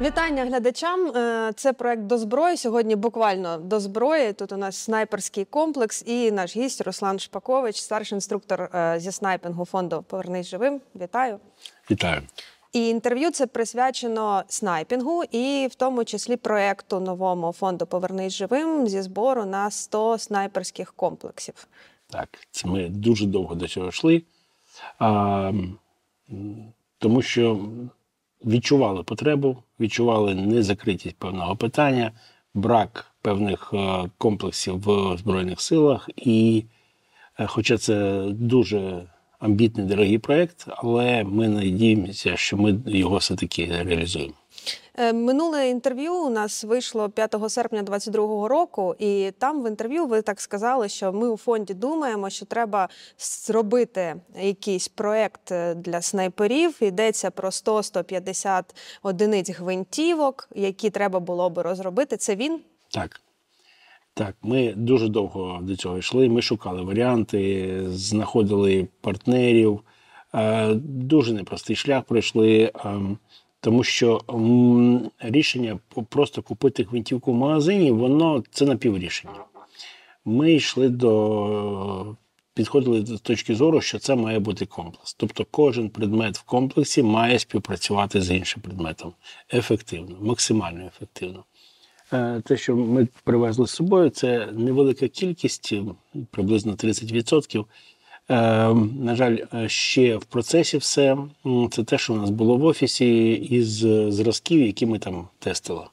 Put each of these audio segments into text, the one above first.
Вітання глядачам. Е, це проект до зброї. Сьогодні буквально до зброї. Тут у нас снайперський комплекс і наш гість Руслан Шпакович, старший інструктор е, зі снайпінгу фонду Повернись живим. Вітаю. Вітаю. І інтерв'ю це присвячено снайпінгу, і в тому числі проекту новому фонду Повернись живим зі збору на 100 снайперських комплексів. Так, це ми дуже довго до цього йшли, а, тому що відчували потребу, відчували незакритість певного питання, брак певних е, комплексів в Збройних силах. І, е, хоча це дуже амбітний дорогий проект, але ми надіємося, що ми його все-таки реалізуємо. Е, минуле інтерв'ю у нас вийшло 5 серпня 2022 року, і там в інтерв'ю ви так сказали, що ми у фонді думаємо, що треба зробити якийсь проект е, для снайперів. Йдеться про 100-150 одиниць гвинтівок, які треба було би розробити. Це він? Так. Так, ми дуже довго до цього йшли. Ми шукали варіанти, знаходили партнерів. Е, дуже непростий шлях пройшли. Тому що м, рішення просто купити гвинтівку в магазині, воно це напіврішення. Ми йшли до підходили до точки зору, що це має бути комплекс. Тобто кожен предмет в комплексі має співпрацювати з іншим предметом ефективно, максимально ефективно. Е, те, що ми привезли з собою, це невелика кількість, приблизно 30%. Е, на жаль, е, ще в процесі все це те, що у нас було в офісі, із зразків, які ми там тестили.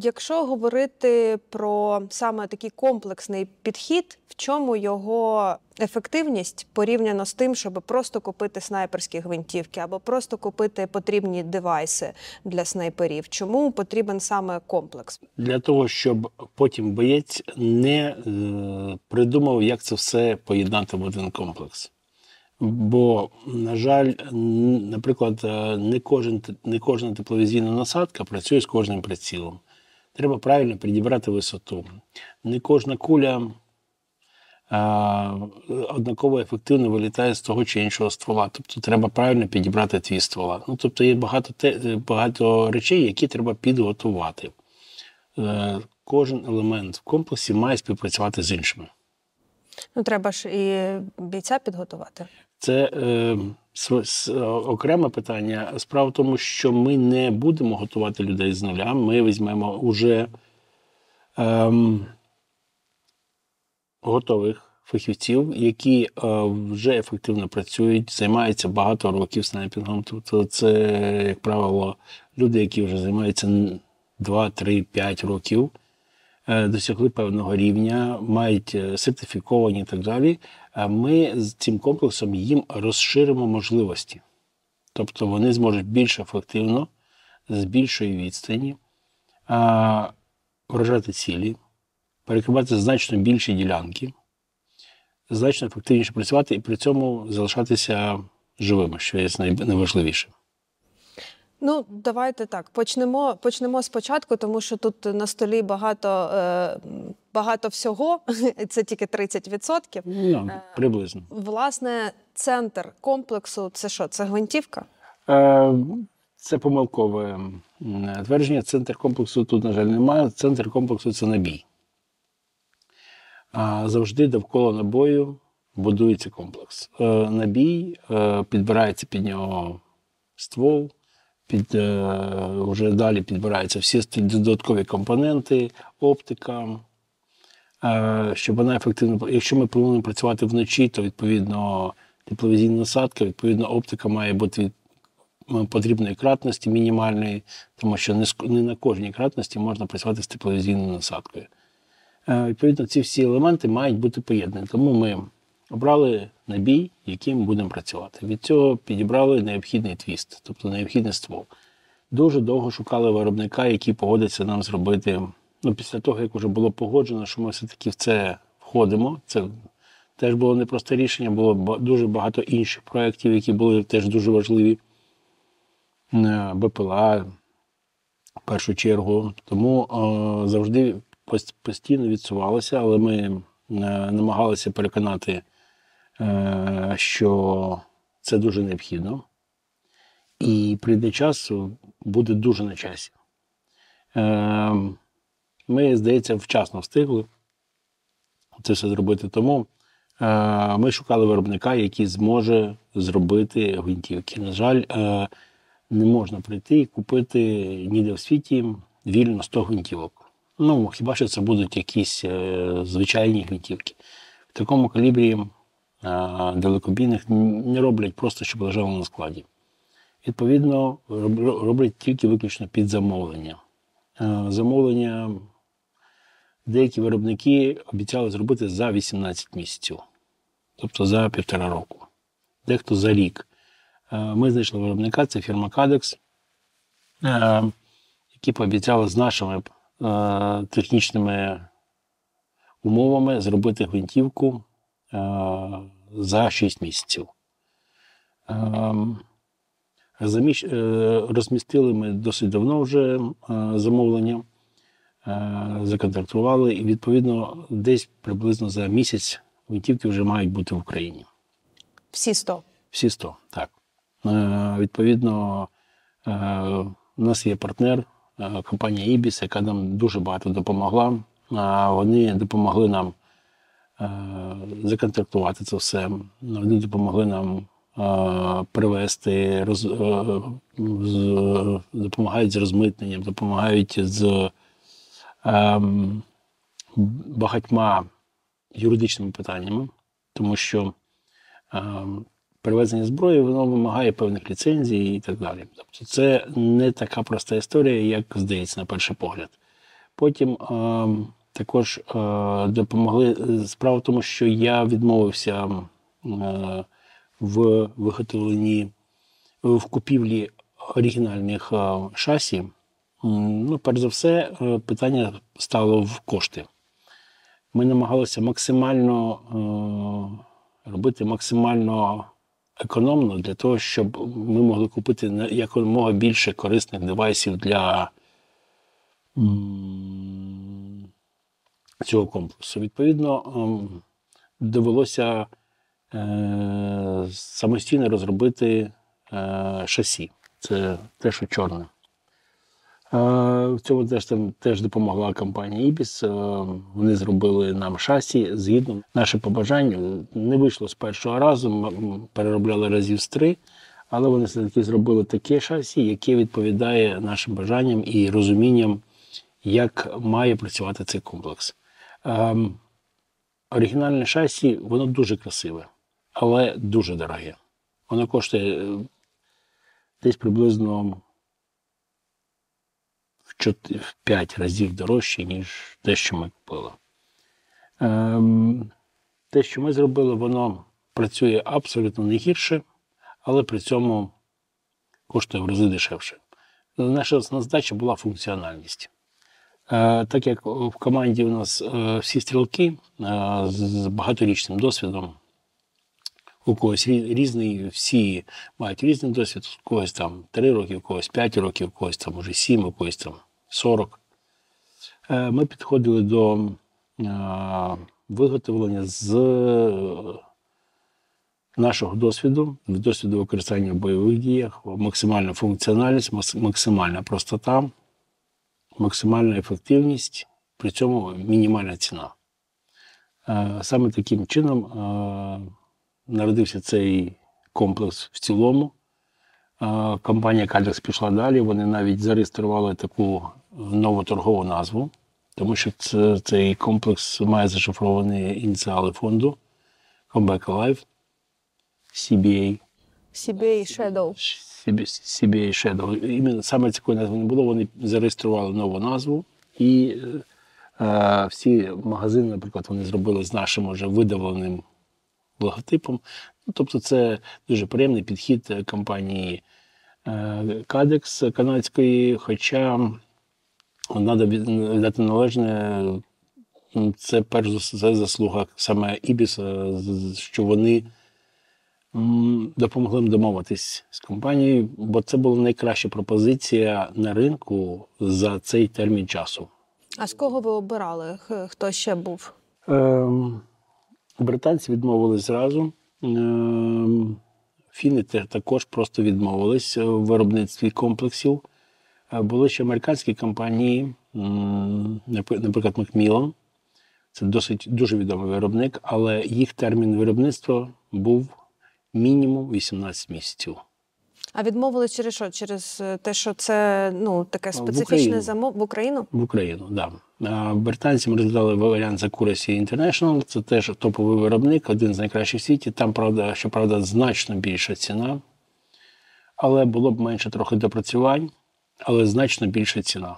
Якщо говорити про саме такий комплексний підхід, в чому його ефективність порівняно з тим, щоб просто купити снайперські гвинтівки або просто купити потрібні девайси для снайперів, чому потрібен саме комплекс? Для того щоб потім боєць не е, придумав, як це все поєднати в один комплекс. Бо, на жаль, наприклад, е, не кожен не кожна тепловізійна насадка працює з кожним прицілом. Треба правильно підібрати висоту. Не кожна куля а, однаково ефективно вилітає з того чи іншого ствола. Тобто треба правильно підібрати твій ствола. Ну, Тобто є багато те, багато речей, які треба підготувати. Е, Кожен елемент в комплексі має співпрацювати з іншими. Ну, треба ж і бійця підготувати. Це е, окреме питання. Справа в тому, що ми не будемо готувати людей з нуля. Ми візьмемо уже е, готових фахівців, які е, вже ефективно працюють, займаються багато років снайпінгом. Тобто, це, як правило, люди, які вже займаються 2, 3, 5 років. Е, досягли певного рівня, мають е, сертифіковані і так далі. Ми з цим комплексом їм розширимо можливості. Тобто вони зможуть більш ефективно, з більшої відстані вражати цілі, перекривати значно більші ділянки, значно ефективніше працювати і при цьому залишатися живими, що є найважливіше. Ну, давайте так. Почнемо почнемо спочатку, тому що тут на столі багато е, багато всього. Це тільки 30%. Ну, е, Приблизно. Власне, центр комплексу це що? Це гвинтівка? Е, Це помилкове твердження. Центр комплексу тут, на жаль, немає. Центр комплексу це набій. А завжди довкола набою будується комплекс. Е, Набій, е, підбирається під нього ствол під, е, вже далі підбираються всі додаткові компоненти, оптика. Е, щоб вона ефективно. Якщо ми плануємо працювати вночі, то відповідно тепловізійна насадка, відповідно, оптика має бути від потрібної кратності мінімальної, тому що не на кожній кратності можна працювати з тепловізійною насадкою. Е, відповідно, ці всі елементи мають бути поєднані. Тому ми обрали набій, яким будемо працювати. Від цього підібрали необхідний твіст, тобто необхідний ствол. Дуже довго шукали виробника, який погодиться нам зробити. Ну, Після того, як вже було погоджено, що ми все-таки в це входимо. Це теж було непросте рішення, було дуже багато інших проєктів, які були теж дуже важливі. Е, БПЛА в першу чергу. Тому о, завжди постійно відсувалося, але ми е, намагалися переконати Е, що це дуже необхідно. І прийде час, буде дуже на часі. Е, Ми, здається, вчасно встигли це все зробити. Тому е, ми шукали виробника, який зможе зробити гвинтівки. На жаль, е, не можна прийти і купити ніде в світі вільно 100 гвинтівок. Ну, хіба що це будуть якісь е, звичайні гвинтівки. В такому калібрі е, далекобійних не роблять просто, щоб лежало на складі. Відповідно, роблять тільки виключно під замовлення. Е, Замовлення деякі виробники обіцяли зробити за 18 місяців, тобто за півтора року, дехто за рік. Е, Ми знайшли виробника, це фірма Кадекс, е, які пообіцяли з нашими е, технічними умовами зробити гвинтівку е, за 6 місяців. Ем, е, Розмістили ми досить давно вже е, замовлення, е, законтрактували, і відповідно десь приблизно за місяць гвинтівки вже мають бути в Україні. Всі 100. Всі 100, так. Е, Відповідно, е, у нас є партнер, е, компанія Ibis, яка нам дуже багато допомогла. Е, Вони допомогли нам е, законтрактувати це все. Вони допомогли нам е, привезти, роз, е, допомагають з розмитненням, допомагають з багатьма юридичними питаннями, тому що перевезення зброї воно вимагає певних ліцензій і так далі. Тобто це не така проста історія, як здається на перший погляд. Потім ем, також е, допомогли. Справа в тому, що я відмовився е, в виготовленні, в купівлі оригінальних е, шасі. Ну, перш за все, е, питання стало в кошти. Ми намагалися максимально е, робити максимально економно для того, щоб ми могли купити якомога більше корисних девайсів для цього комплексу. Відповідно, ем, довелося е, самостійно розробити е, шасі. Це те, що чорне. Е, В цьому теж там теж допомогла компанія Ібіс. Вони зробили нам шасі згідно нашим побажанням. Не вийшло з першого разу, ми переробляли разів з три, але вони все-таки зробили таке шасі, яке відповідає нашим бажанням і розумінням, як має працювати цей комплекс. Ем, Оригінальне шасі, воно дуже красиве, але дуже дороге. Воно коштує е, десь приблизно в 4, в 5 разів дорожче, ніж те, що ми купили. Ем, те, що ми зробили, воно працює абсолютно не гірше, але при цьому коштує в рази дешевше. Наша основна задача була функціональність. Е, так як в команді у нас е, всі стрілки е, з багаторічним досвідом, у когось різний, всі мають різний досвід, у когось там 3 роки, у когось 5 років, у когось там уже 7, у когось там 40. Е, Ми підходили до виготовлення з нашого досвіду, досвіду використання в бойових діях, максимальна функціональність, максимальна простота, максимальна ефективність, при цьому мінімальна ціна. Е, Саме таким чином е, народився цей комплекс в цілому. Е, Компанія Кальдекс пішла далі. Вони навіть зареєстрували таку нову торгову назву, тому що це, цей комплекс має зашифровані ініціали фонду Comeback Alive, CBA. CBA Shadow. CBA Shadow. Іменно саме такої назви не було. Вони зареєстрували нову назву і е, е, всі магазини, наприклад, вони зробили з нашим вже видавленим логотипом. Ну, тобто, це дуже приємний підхід е, компанії е, канадської, хоча треба віддати належне. Це перш за все заслуга саме Ібіса, що вони допомогли їм домовитись з компанією, бо це була найкраща пропозиція на ринку за цей термін часу. А з кого ви обирали? Хто ще був? Ем, британці відмовились зразу. Ем, фіни також просто відмовились в виробництві комплексів. Е, Були ще американські компанії, наприклад, Macmillan. Це досить дуже відомий виробник, але їх термін виробництва був мінімум 18 місяців. А відмовили через що? Через е, те, що це ну таке специфічне замов в Україну? В Україну, так. Да. Британці ми розглядали варіант за Accuracy International. Це теж топовий виробник, один з найкращих в світі. Там, правда, щоправда, значно більша ціна, але було б менше трохи допрацювань, але значно більша ціна.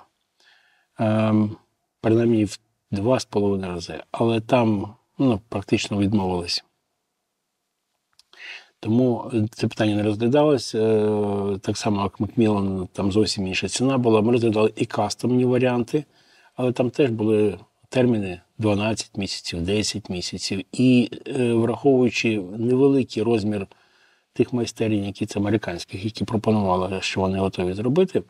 Ем, принаймні в два з половиною рази. Але там ну, практично відмовились. Тому е, це питання не розглядалось. Е, Так само, як Макмілан, там зовсім інша ціна була. Ми розглядали і кастомні варіанти, але там теж були терміни 12 місяців, 10 місяців. І е, враховуючи невеликий розмір тих майстерень, які це американських, які пропонували, що вони готові зробити,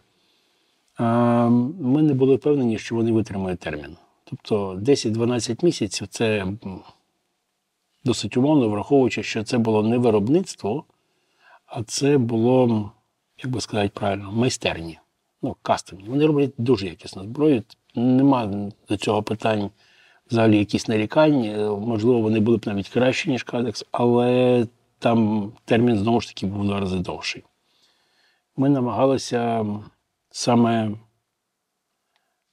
ми не були впевнені, що вони витримають термін. Тобто 10-12 місяців це досить умовно, враховуючи, що це було не виробництво, а це було, як би сказати правильно, майстерні, ну, кастомні. Вони роблять дуже якісну зброю. Нема до цього питань взагалі якісь нарікань. Е, Можливо, вони були б навіть кращі, ніж Кадекс, але там термін знову ж таки був два рази довший. Ми намагалися саме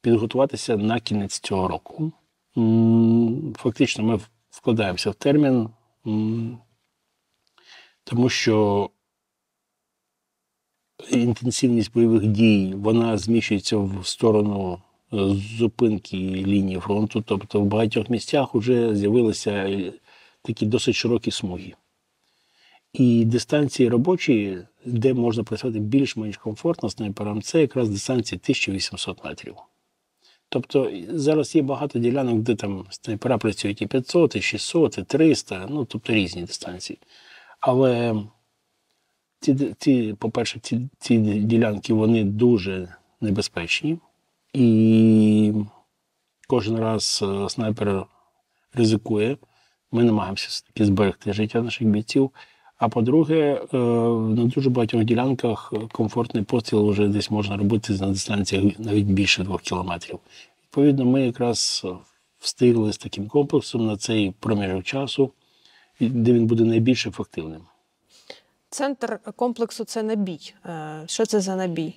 підготуватися на кінець цього року. Фактично, ми вкладаємося в термін, тому що інтенсивність бойових дій вона зміщується в сторону е, зупинки лінії фронту. Тобто в багатьох місцях вже з'явилися е, такі досить широкі смуги. І дистанції робочі, де можна працювати більш-менш комфортно снайпером, це якраз дистанції 1800 метрів. Тобто зараз є багато ділянок, де там снайпера працюють і 500, і 600, і 300, ну тобто різні дистанції. Але ці, ці по-перше, ці, ці ділянки вони дуже небезпечні. І кожен раз е, снайпер ризикує. Ми намагаємося все-таки зберегти життя наших бійців. А по-друге, е, на дуже багатьох ділянках комфортний постріл вже десь можна робити на дистанціях навіть більше двох кілометрів. Відповідно, ми якраз встигли з таким комплексом на цей проміжок часу, де він буде найбільш ефективним. Центр комплексу це набій. Е, Що це за набій?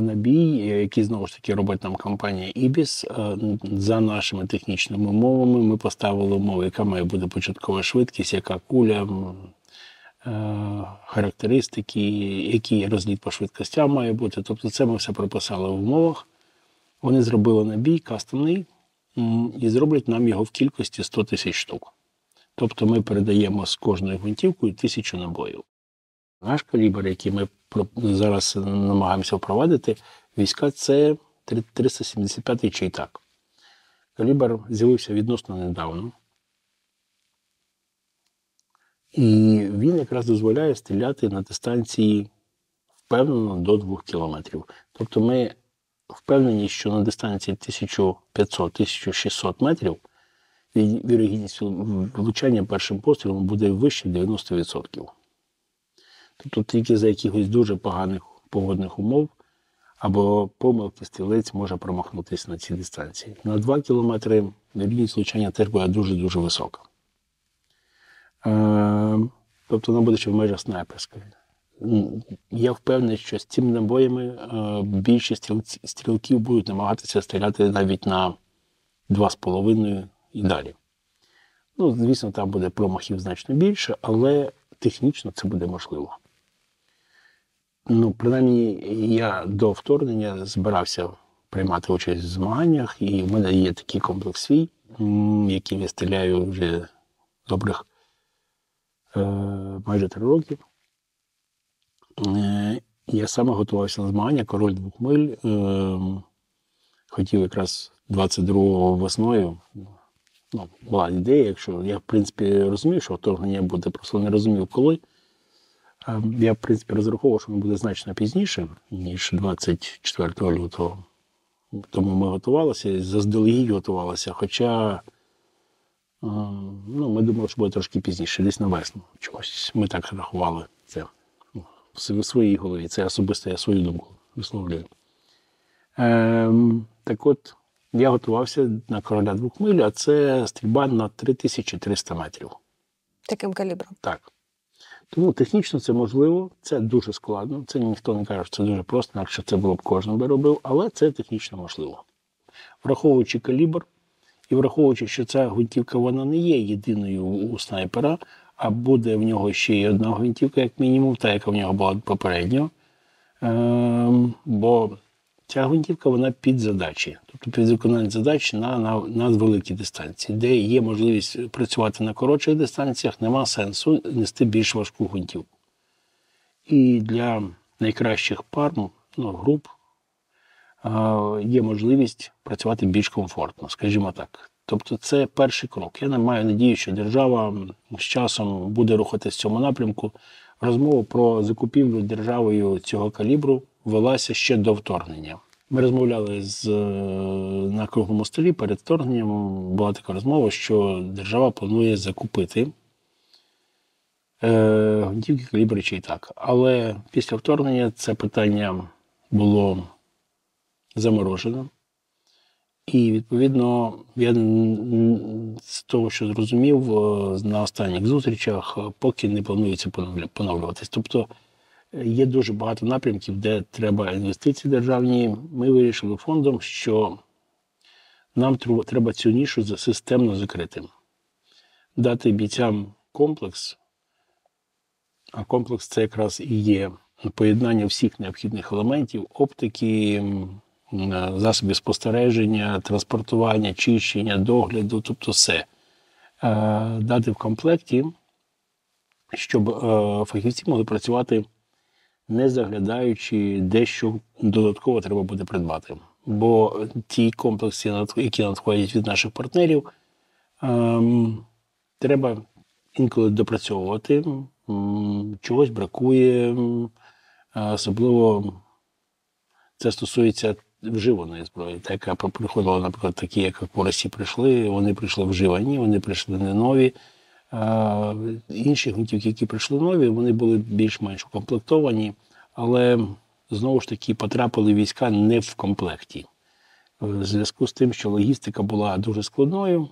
Набій, який знову ж таки робить нам компанія е, за нашими технічними умовами ми поставили умови, яка має бути початкова швидкість, яка куля, е, характеристики, який розліт по швидкостям має бути. Тобто це ми все прописали в умовах. Вони зробили набій кастомний і зроблять нам його в кількості 100 тисяч штук. Тобто ми передаємо з кожною гвинтівкою тисячу набоїв. Наш калібр, який ми зараз намагаємося впровадити, війська це 375-й Чайтак. Калібр з'явився відносно недавно. І він якраз дозволяє стріляти на дистанції впевнено до 2 кілометрів. Тобто ми впевнені, що на дистанції 1500-1600 метрів вірогідність влучання першим пострілом буде вище 90%. Тобто тільки за якихось дуже поганих погодних умов або помилки стрілець може промахнутися на цій дистанції. На 2 кілометри вірогідність влучання теж буде дуже-дуже висока. Е, тобто вона буде ще в межах снайперської. Я впевнений, що з цими набоями е, більшість стрілків будуть намагатися стріляти навіть на 2,5 і далі. Ну, звісно, там буде промахів значно більше, але технічно це буде можливо. Ну, принаймні, я до вторгнення збирався приймати участь в змаганнях, і в мене є такий комплекс свій, яким я стріляю вже добрих майже три роки. Е, я саме готувався на змагання король двох миль. Е, хотів якраз 22-го весною. Ну, була ідея, якщо я, в принципі, розумів, що вторгнення буде, просто не розумів, коли. Е, Я, в принципі, розраховував, що воно буде значно пізніше, ніж 24 лютого. Тому ми готувалися, заздалегідь готувалися. Хоча е, ну, ми думали, що буде трошки пізніше, десь на весну. Чогось. Ми так рахували це ну, в своїй голові. Це особисто я свою думку висловлюю. Ем, так от, я готувався на короля двох миль, а це стрільба на 3300 метрів. Таким калібром. Так. Тому технічно це можливо, це дуже складно. Це ніхто не каже, що це дуже просто, інакше це було б кожен би робив, але це технічно можливо. Враховуючи калібр і враховуючи, що ця гвинтівка вона не є єдиною у снайпера, а буде в нього ще й одна гвинтівка, як мінімум, та, яка в нього була попередньо. Ем, бо ця гвинтівка вона під задачі, тобто під виконання задач на, на, на великій дистанції, де є можливість працювати на коротших дистанціях, нема сенсу нести більш важку гвинтівку. І для найкращих пар, ну, груп, є можливість працювати більш комфортно, скажімо так. Тобто це перший крок. Я не маю надію, що держава з часом буде рухатись в цьому напрямку. Розмова про закупівлю державою цього калібру велася ще до вторгнення. Ми розмовляли з, е, на круглому столі перед вторгненням. Була така розмова, що держава планує закупити е, гвинтівки калібри чи і так. Але після вторгнення це питання було заморожено. І відповідно, я з того, що зрозумів е, на останніх зустрічах, е, поки не планується поновлю- поновлюватись. Тобто е, є дуже багато напрямків, де треба інвестиції державні. Ми вирішили фондом, що нам треба цю нішу за- системно закрити, дати бійцям комплекс, а комплекс це якраз і є поєднання всіх необхідних елементів оптики, засобів спостереження, транспортування, чищення, догляду, тобто все. Е, Дати в комплекті, щоб е, фахівці могли працювати не заглядаючи, де що додатково треба буде придбати. Бо ті комплекси, які надходять від наших партнерів, ем, треба інколи допрацьовувати, чогось бракує, особливо це стосується вживаної зброї, та, яка приходила, наприклад, такі, як по Росії прийшли, вони прийшли вживані, вони прийшли не нові. А, інші гвинтівки, які прийшли нові, вони були більш-менш укомплектовані, але знову ж таки потрапили війська не в комплекті. В зв'язку з тим, що логістика була дуже складною,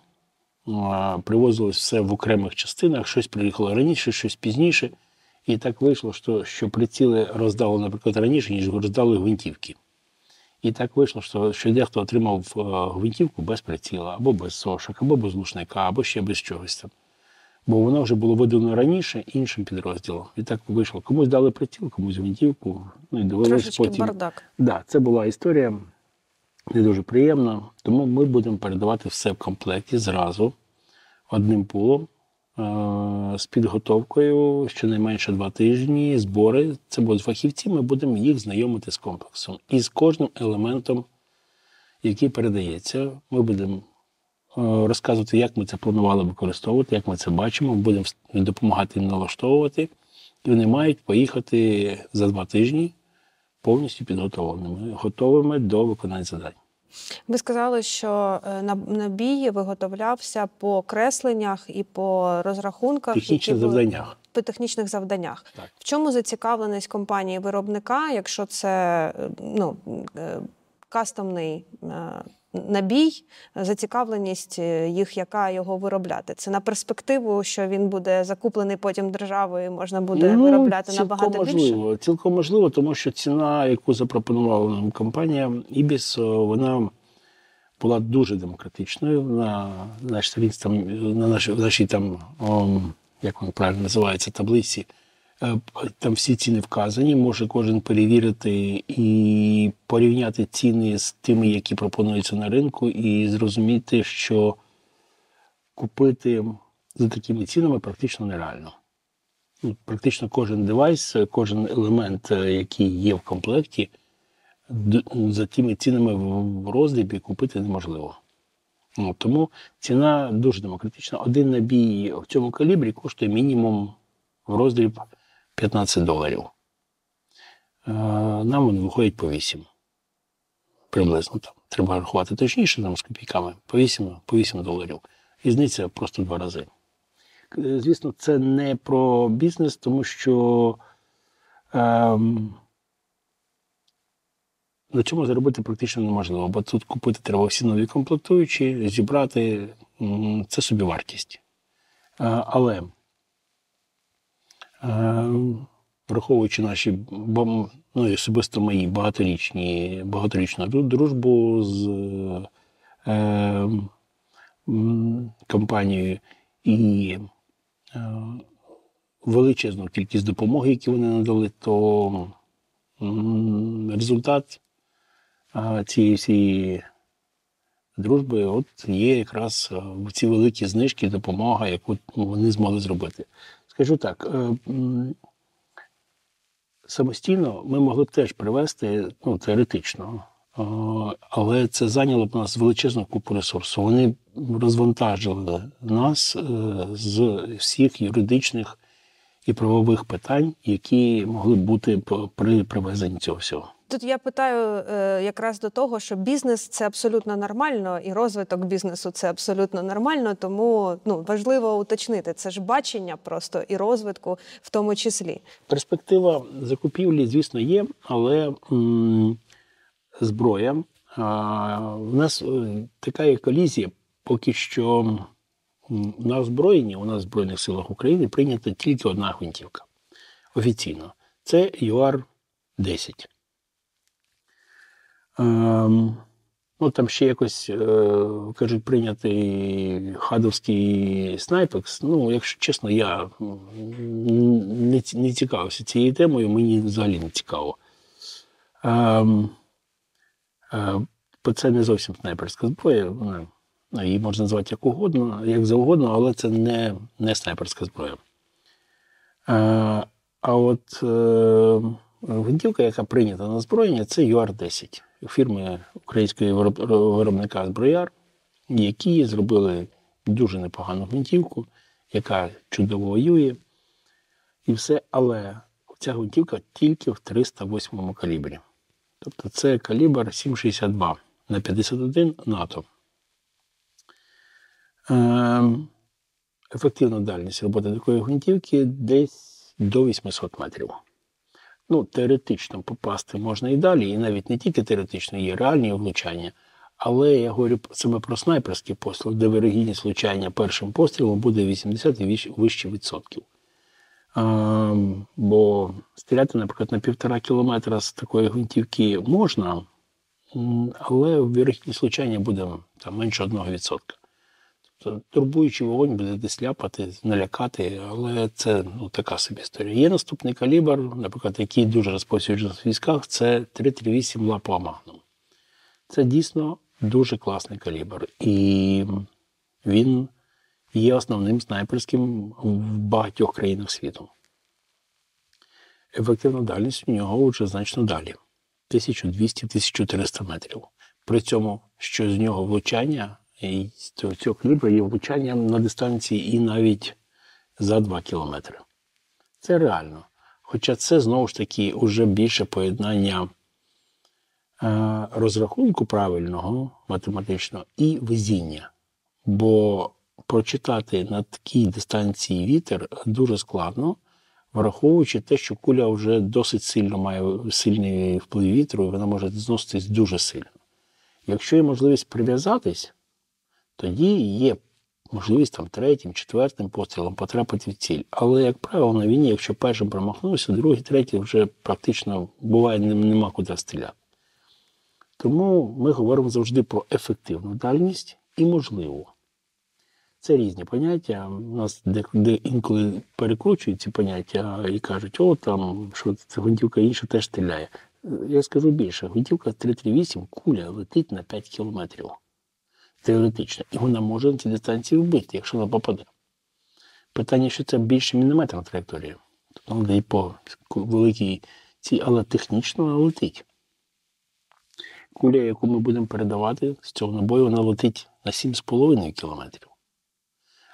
привозилось все в окремих частинах, щось приїхало раніше, щось пізніше. І так вийшло, що, що приціли роздали, наприклад, раніше, ніж роздали гвинтівки. І так вийшло, що, що дехто отримав е, гвинтівку без приціла, або без сошок, або без глушника, або ще без чогось. Бо воно вже було видано раніше іншим підрозділом. І так вийшло. Комусь дали приціл, комусь гвинтівку. Ну і Трошечки потім. бардак. Да, це була історія не дуже приємна. Тому ми будемо передавати все в комплекті зразу одним пулом. З підготовкою щонайменше два тижні, збори. Це будуть фахівці, ми будемо їх знайомити з комплексом. І з кожним елементом, який передається, ми будемо розказувати, як ми це планували використовувати, як ми це бачимо, будемо допомагати їм налаштовувати. І вони мають поїхати за два тижні повністю підготовленими, готовими до виконання завдань. Ви сказали, що е, на- набій виготовлявся по кресленнях і по розрахунках, технічних які завданнях. завдання. по технічних завданнях. Так. В чому зацікавленість компанії виробника, якщо це е, ну, е, кастомний набій, зацікавленість е, їх, яка його виробляти? Це на перспективу, що він буде закуплений потім державою, і можна буде виробляти цілком набагато більше? можливо. Цілком можливо, тому що ціна, яку запропонувала нам компанія Ібіс, вона була дуже демократичною. На сторінці там, на нашій, нашій там, ом, як воно правильно називається, таблиці. Е, Там всі ціни вказані, може кожен перевірити і порівняти ціни з тими, які пропонуються на ринку, і зрозуміти, що купити за такими цінами практично нереально. Ну, Практично кожен девайс, кожен елемент, е, який є в комплекті, за тими цінами в роздрібі купити неможливо. Ну, тому ціна дуже демократична. Один набій в цьому калібрі коштує мінімум в роздріб 15 доларів. Е, Нам вони виходять по 8. Приблизно там. Треба рахувати точніше, там з копійками. По 8, по 8 доларів. Різниця просто два рази. Е, Звісно, це не про бізнес, тому що ем, на цьому заробити практично неможливо, бо тут купити треба всі нові комплектуючі, зібрати це собі вартість. Але е, враховуючи наші ну, особисто мої багаторічні, багаторічну дружбу з е, компанією і е, величезну кількість допомоги, які вони надали, то результат е, цієї всієї дружби от є якраз е, ці великі знижки, допомога, яку вони змогли зробити. Скажу так, е, самостійно ми могли б теж привести, ну, теоретично, але це зайняло б нас величезну купу ресурсу. Вони розвантажили нас е, з всіх юридичних і правових питань, які могли б бути при привезенні цього всього. Тут я питаю е, якраз до того, що бізнес це абсолютно нормально, і розвиток бізнесу це абсолютно нормально. Тому ну важливо уточнити це ж бачення просто і розвитку в тому числі. Перспектива закупівлі, звісно, є, але м, зброя. А, в нас е, така є колізія, поки що на озброєнні у нас в Збройних силах України прийнята тільки одна гвинтівка. Офіційно. Це ЮАР-10. Ем, ну, там ще якось, е, кажуть, прийнятий хадовський снайпекс. Ну, якщо чесно, я не, цікавився цією темою, мені взагалі не цікаво. Ем, е, це не зовсім снайперська зброя. Її можна назвати як угодно, як завгодно, але це не, не снайперська зброя. Е, а от е, гвинтівка, яка прийнята на озброєння, це ЮАР-10 фірми українського виробника зброяр, які зробили дуже непогану гвинтівку, яка чудово воює. І все, але ця гвинтівка тільки в 308 калібрі. Тобто це калібр 7,62 на 51 НАТО. Ем, ефективна дальність роботи такої гвинтівки десь до 800 метрів. Ну, теоретично попасти можна і далі, і навіть не тільки теоретично, є реальні влучання. Але я говорю саме про снайперський постріл, де вирогідність влучання першим пострілом буде 80 і вище відсотків. А, бо стріляти, наприклад, на півтора кілометра з такої гвинтівки можна, але вирогідність влучання буде там, менше 1%. Турбуючий вогонь буде десь ляпати, налякати, але це ну, така собі історія. Є наступний калібр, наприклад, який дуже розповсюджений в військах, це 338 лапа Магнум. Це дійсно дуже класний калібр. І він є основним снайперським в багатьох країнах світу. Ефективна дальність у нього вже значно далі 1200-1300 метрів. При цьому, що з нього влучання, цього- калібру є влучання на дистанції і навіть за 2 кілометри. Це реально. Хоча це знову ж таки вже більше поєднання е, розрахунку правильного математично і везіння. Бо прочитати на такій дистанції вітер дуже складно, враховуючи те, що куля вже досить сильно має сильний вплив вітру, і вона може зноситись дуже сильно. Якщо є можливість прив'язатись, тоді є можливість там третім, четвертим пострілом потрапити в ціль. Але, як правило, на війні, якщо першим промахнувся, другий, третій вже практично буває нема куди стріляти. Тому ми говоримо завжди про ефективну дальність і можливу. Це різні поняття. У нас де, де інколи перекручують ці поняття і кажуть, о, там, що це гвинтівка інша теж стріляє. Я скажу більше, гвинтівка 338 куля летить на 5 кілометрів. Теоретично. І вона може на цій дистанції вбити, якщо вона попаде. Питання, що це більше мінометрна траєкторія. Тобто вона дає по великій цій, але технічно вона летить. Куля, яку ми будемо передавати з цього набою, вона летить на 7,5 кілометрів.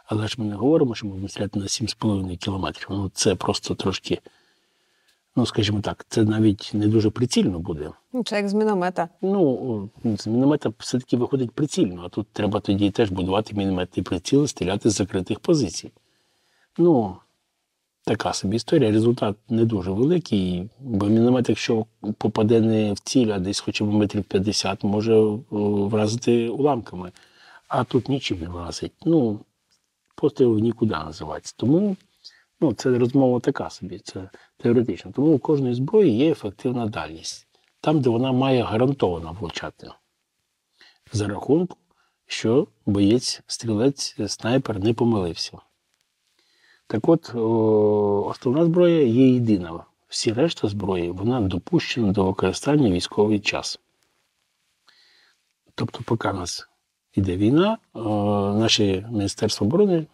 Але ж ми не говоримо, що ми будемо стріляти на 7,5 кілометрів. Ну, це просто трошки, ну, скажімо так, це навіть не дуже прицільно буде. Ну, Це як з міномета. Ну, з міномета все-таки виходить прицільно, а тут треба тоді теж будувати мінометний приціл і стріляти з закритих позицій. Ну, така собі історія. Результат не дуже великий, бо міномет, якщо попаде не в ціль, а десь хоча б метрів 50, може вразити уламками. А тут нічим не вразить. Ну, постріл нікуди називається. Тому ну, це розмова така собі, це теоретично. Тому у кожної зброї є ефективна дальність. Там, де вона має гарантовано влучати. За рахунку, що боєць, стрілець, снайпер не помилився. Так от, о, основна зброя є єдина. Всі решта зброї вона допущена до використання військовий час. Тобто, поки у нас йде війна, е, наше Міністерство оборони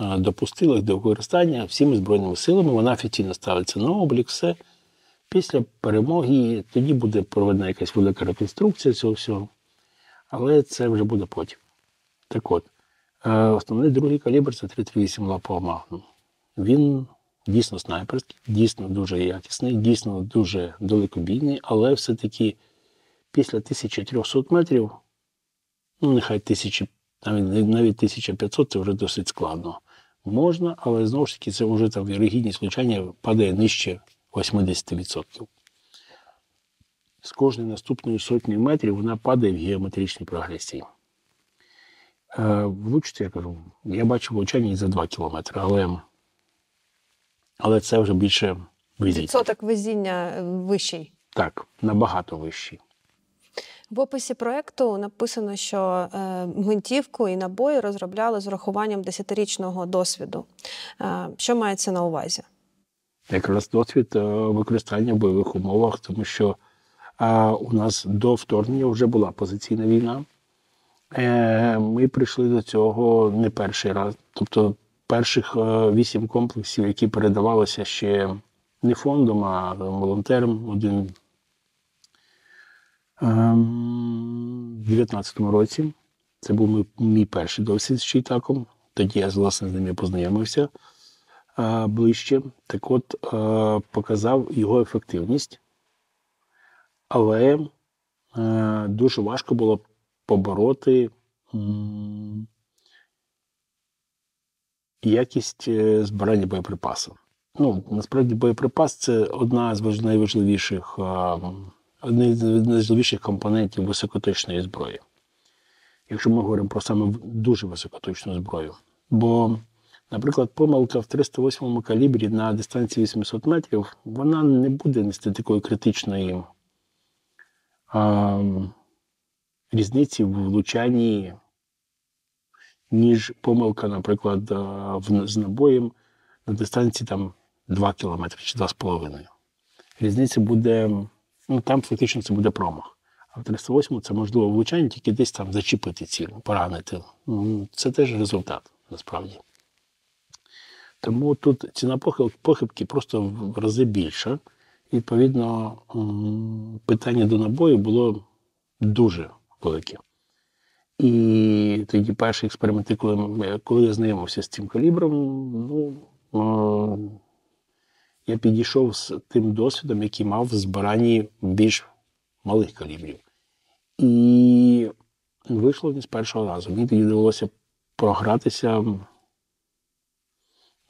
е, допустило їх до використання всіми збройними силами. Вона офіційно ставиться на облік, все. Після перемоги тоді буде проведена якась велика реконструкція цього всього. Але це вже буде потім. Так от, е, основний другий калібр це 338 лапова Магнум. Він дійсно снайперський, дійсно дуже якісний, дійсно дуже далекобійний, але все-таки після 1300 метрів, ну нехай 1000, навіть, навіть 1500 це вже досить складно. Можна, але знову ж таки це вже там вірогідність влучання падає нижче 80%. З кожної наступної сотні метрів вона падає в геометричній прогресії. Е, влучити, я кажу, я бачу влучання і за 2 кілометри, але, але це вже більше везіння. Відсоток везіння е, вищий. Так, набагато вищий. В описі проекту написано, що е, гвинтівку і набої розробляли з урахуванням 10-річного досвіду. Е, що мається на увазі? Якраз досвід е, використання в бойових умовах, тому що у нас до вторгнення вже була позиційна війна. Ми прийшли до цього не перший раз. Тобто перших вісім комплексів, які передавалися ще не фондом, а волонтерам один 19-му році. Це був мій, мій перший досвід з Чайтаком. Тоді я власне з ними познайомився е, ближче. Так от е, показав його ефективність, але е, дуже важко було побороти якість збирання боєприпасів. Ну, насправді, боєприпас це одна з важ- найважливіших, е, одне з найважливіших компонентів високоточної зброї. Якщо ми говоримо про саме дуже високоточну зброю. Бо, наприклад, помилка в 308-му калібрі на дистанції 800 метрів, вона не буде нести такої критичної а, різниці в влучанні, ніж помилка, наприклад, в, з набоєм на дистанції там 2 км чи 2,5. Різниця буде, ну там фактично це буде промах. А в 308 це можливо влучання тільки десь там зачепити ціль, поранити. Ну, Це теж результат, насправді. Тому тут ціна похибки просто в рази більша. Відповідно, питання до набою було дуже велике. І тоді перші експерименти, коли, коли я знайомився з цим калібром, ну, е, я підійшов з тим досвідом, який мав в збиранні більш малих калібрів. І вийшло не з першого разу. Мені тоді довелося програтися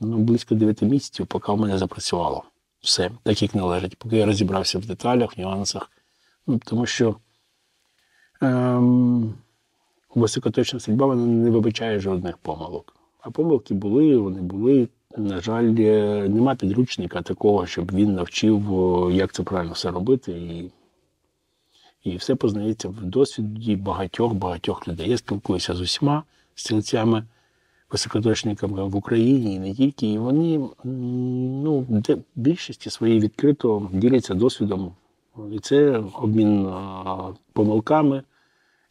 ну, близько 9 місяців, поки в мене запрацювало все, так як належить, поки я розібрався в деталях, в нюансах. Ну, тому що ем, високоточна стрільба вона не вибачає жодних помилок. А помилки були, вони були. На жаль, е, нема підручника такого, щоб він навчив, як це правильно все робити. І, і все познається в досвіді багатьох-багатьох людей. Я спілкуюся з усіма стрільцями, високоточниками в Україні і не тільки. І вони ну, де, більшості своєї відкрито діляться досвідом. І це обмін а, помилками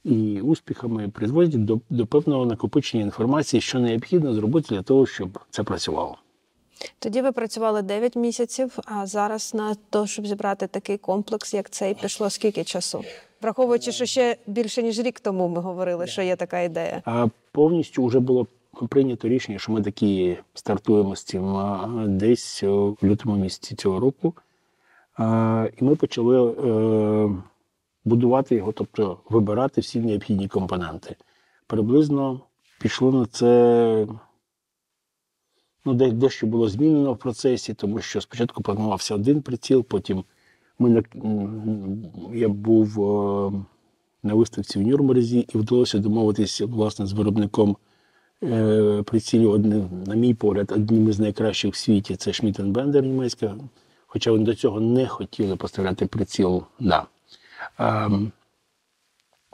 і успіхами призводить до, до певного накопичення інформації, що необхідно зробити для того, щоб це працювало. Тоді ви працювали 9 місяців, а зараз на те, щоб зібрати такий комплекс, як цей, пішло скільки часу? Враховуючи, що ще більше ніж рік тому ми говорили, що є така ідея. А повністю вже було прийнято рішення, що ми такі стартуємо з цим десь у лютому місяці цього року. І ми почали е, будувати його, тобто вибирати всі необхідні компоненти. Приблизно пішло на це Ну, дещо було змінено в процесі, тому що спочатку планувався один приціл, потім ми я був е, на виставці в Нюрнберзі і вдалося домовитися власне з виробником е, прицілів, одним, на мій погляд, одним із найкращих в світі це Bender німецька. Хоча вони до цього не хотіли поставляти приціл. Да. Ем,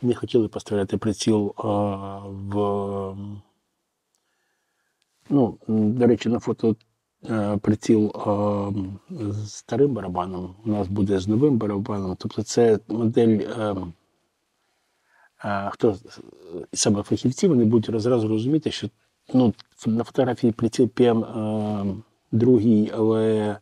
не хотіли поставляти приціл е, в. Ну, до речі, на фото е, приціл е, з старим барабаном. У нас буде з новим барабаном. Тобто це модель. Е, е, хто саме фахівці, вони будуть розразу розуміти, що ну, на фотографії приціл е, другий, але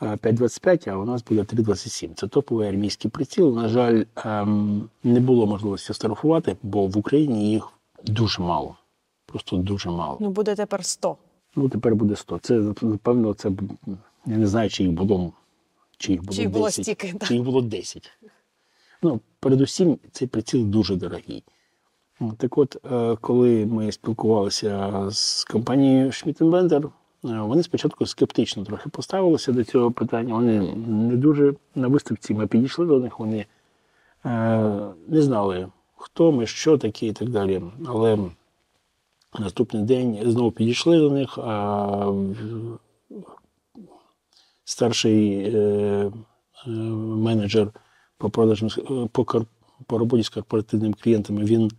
525, а у нас буде 327. Це топовий армійський приціл. На жаль, ем, не було можливості штрафувати, бо в Україні їх дуже мало. Просто дуже мало. Ну, буде тепер 100. Ну, тепер буде 100. Це, напевно, це я не знаю, чи їх було, чи їх було, Чи їх було 10, стільки, так. чи їх було 10. Ну, передусім, цей приціл дуже дорогий. Так от, е, коли ми спілкувалися з компанією Schmidt е, вони спочатку скептично трохи поставилися до цього питання. Вони не дуже на виставці ми підійшли до них, вони е, не знали, хто ми, що таке і так далі. Але Наступний день знову підійшли до них, а старший е, е, менеджер по продажам е, по, по роботі з корпоративними клієнтами, він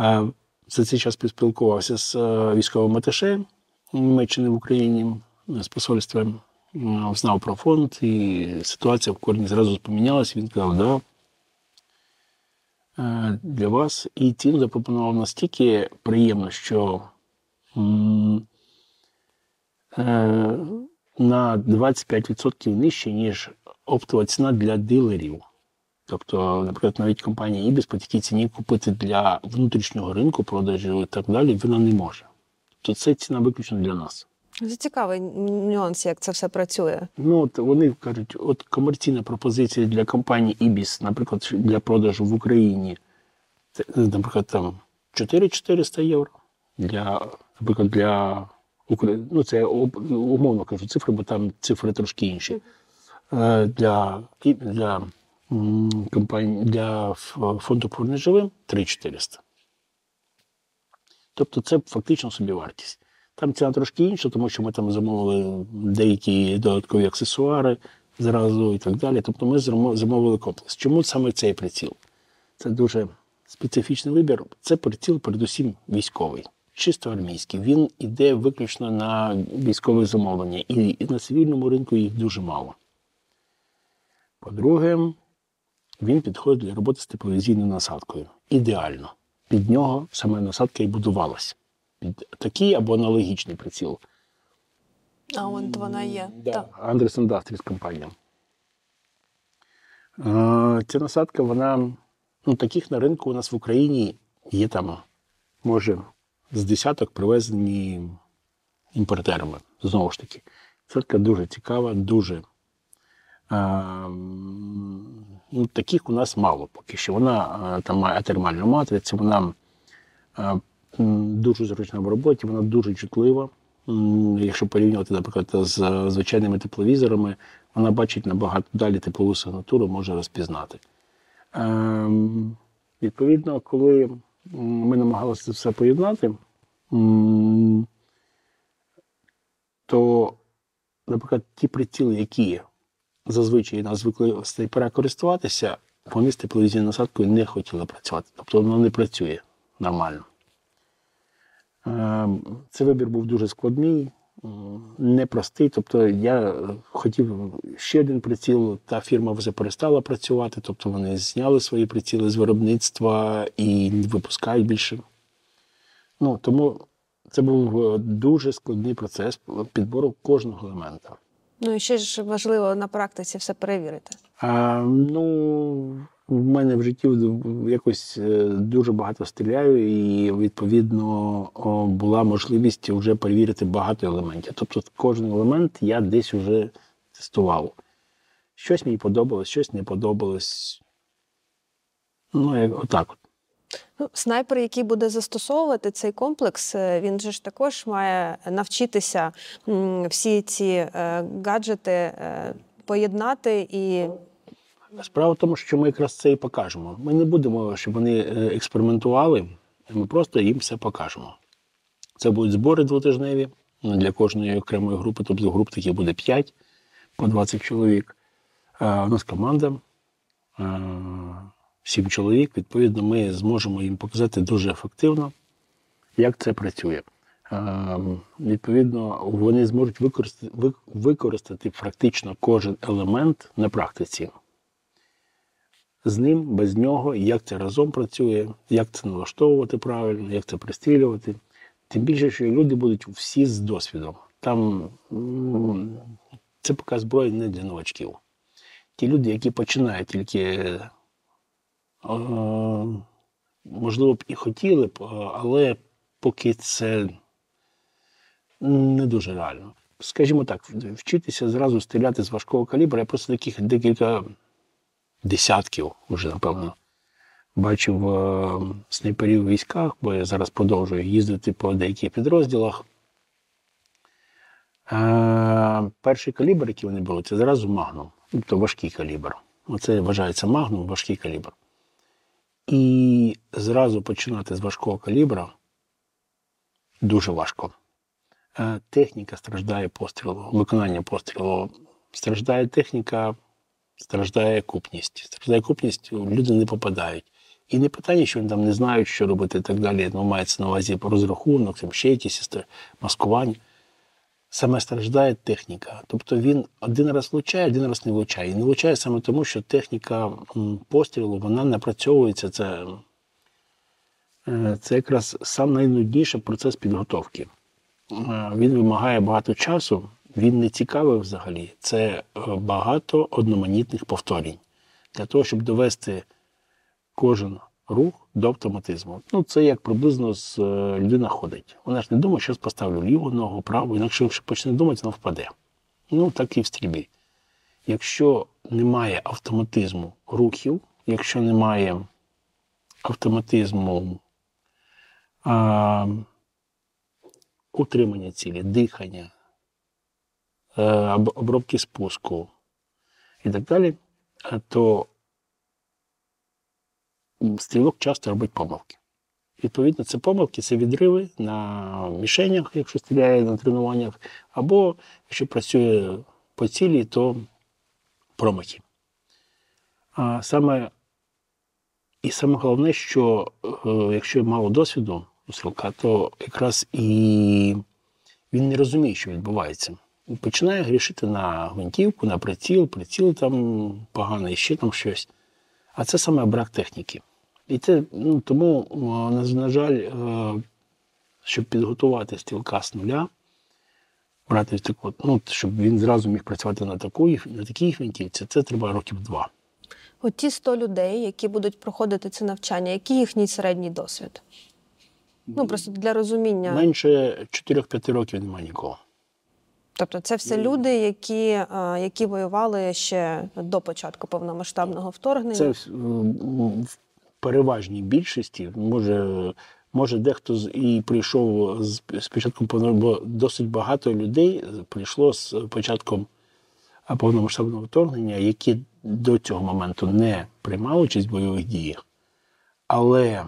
е, за цей час поспілкувався з е, військовим аташе Німеччини в Україні, е, з посольством, е, знав про фонд, і ситуація в корні зразу помінялася. Він сказав, да, е, для вас. І ціну запропонував настільки приємно, що на 25% нижче, ніж оптова ціна для дилерів. Тобто, наприклад, навіть компанія Ibis по такій ціні купити для внутрішнього ринку продажу і так далі, вона не може. Тобто це ціна виключно для нас. Це цікавий нюанс, як це все працює. Ну, от вони кажуть, от комерційна пропозиція для компанії Ibis, наприклад, для продажу в Україні, це, наприклад, там 4400 євро. Для, наприклад, для Украї- ну, це умовно кажу цифри, бо там цифри трошки інші. Е, Для, для, компанії, для фонду «Повернись неживим 3400. Тобто це фактично собівартість. Там ціна трошки інша, тому що ми там замовили деякі додаткові аксесуари зразу і так далі. Тобто ми замовили комплекс. Чому саме цей приціл? Це дуже специфічний вибір. Це приціл, передусім, військовий, чисто армійський. Він іде виключно на військове замовлення, і, на цивільному ринку їх дуже мало. По-друге, він підходить для роботи з тепловізійною насадкою. Ідеально. Під нього саме насадка і будувалась. Під такий або аналогічний приціл. А от вона є. Так. Андрес Industries компанія. Ця насадка, вона, ну, таких на ринку у нас в Україні є там, може, з десяток привезені імпортерами. Знову ж таки, насадка дуже цікава, дуже. Ну, таких у нас мало поки що. Вона там має атермальну матрицю, вона дуже зручна в роботі, вона дуже чутлива. Якщо порівнювати, наприклад, з звичайними тепловізорами, вона бачить набагато далі теплову сигнатуру, може розпізнати. Відповідно, коли ми намагалися це все поєднати, то, наприклад, ті приціли, які зазвичай нас звикли з тайпера користуватися, вони насадкою не хотіли працювати. Тобто воно не працює нормально. Ем, Цей вибір був дуже складний, непростий. Тобто я хотів ще один приціл, та фірма вже перестала працювати, тобто вони зняли свої приціли з виробництва і не випускають більше. Ну, тому це був е, дуже складний процес підбору кожного елемента. Ну і ще ж важливо на практиці все перевірити. А, ну, в мене в житті якось е, дуже багато стріляю, і відповідно була можливість вже перевірити багато елементів. Тобто кожен елемент я десь вже тестував. Щось мені подобалось, щось не подобалось. Ну, як, отак от. Ну, снайпер, який буде застосовувати цей комплекс, е, він же ж також має навчитися всі ці е, гаджети е, поєднати і Справа в тому, що ми якраз це і покажемо. Ми не будемо, щоб вони експериментували, ми просто їм все покажемо. Це будуть збори двотижневі ну, для кожної окремої групи, тобто груп таких буде 5 по 20 чоловік. У нас команда, 7 чоловік. Відповідно, ми зможемо їм показати дуже ефективно, як це працює. Е, Відповідно, вони зможуть використати, використати практично кожен елемент на практиці з ним, без нього, як це разом працює, як це налаштовувати правильно, як це пристрілювати. Тим більше, що люди будуть всі з досвідом. Там це поки зброя не для новачків. Ті люди, які починають тільки, можливо, б і хотіли б, але поки це не дуже реально. Скажімо так, вчитися зразу стріляти з важкого калібра, я просто таких декілька десятків вже, напевно, бачив снайперів у військах, бо я зараз продовжую їздити по деяких підрозділах. Перший калібр, який вони беруть, це зразу магнум, тобто важкий калібр. Оце вважається магнум, важкий калібр. І зразу починати з важкого калібра дуже важко. Е, Техніка страждає пострілу, виконання пострілу. Страждає техніка, страждає купність. Страждає купність, люди не попадають. І не питання, що вони там не знають, що робити і так далі. Ну, мається на увазі розрахунок, там ще якісь маскування. Саме страждає техніка. Тобто він один раз влучає, один раз не влучає. І не влучає саме тому, що техніка пострілу вона напрацьовується. Це, е, це якраз сам найнудніший процес підготовки. Е, Він вимагає багато часу, він не цікавий взагалі. Це е, багато одноманітних повторень. Для того, щоб довести кожен рух до автоматизму. Ну, це як приблизно з е, людина ходить. Вона ж не думає, що поставлю ліву ногу, праву, інакше якщо почне думати, вона впаде. Ну, так і в стрільбі. Якщо немає автоматизму рухів, якщо немає автоматизму а, утримання цілі, дихання, е, обробки спуску і так далі, е, то стрілок часто робить помилки. Відповідно, це помилки, це відриви на мішенях, якщо стріляє на тренуваннях, або якщо працює по цілі, то промахи. А саме, і саме головне, що е, якщо мало досвіду у стрілка, то якраз і він не розуміє, що відбувається. Починає грішити на гвинтівку, на приціл, приціл там поганий, ще там щось. А це саме брак техніки. І це ну, тому, е, на, жаль, е, щоб підготувати стрілка з нуля, брати таку, ну, щоб він зразу міг працювати на, такій, на такій гвинтівці, це треба років два. от ті 100 людей, які будуть проходити це навчання, який їхній середній досвід? Ну просто для розуміння. Менше 4-5 років немає нікого. Тобто, це все люди, які, е, які воювали ще до початку повномасштабного вторгнення. Це в переважній більшості. Може, може дехто з- і прийшов з, з початком бо досить багато людей прийшло з початком повномасштабного вторгнення, які до цього моменту не приймали участь в бойових діях, але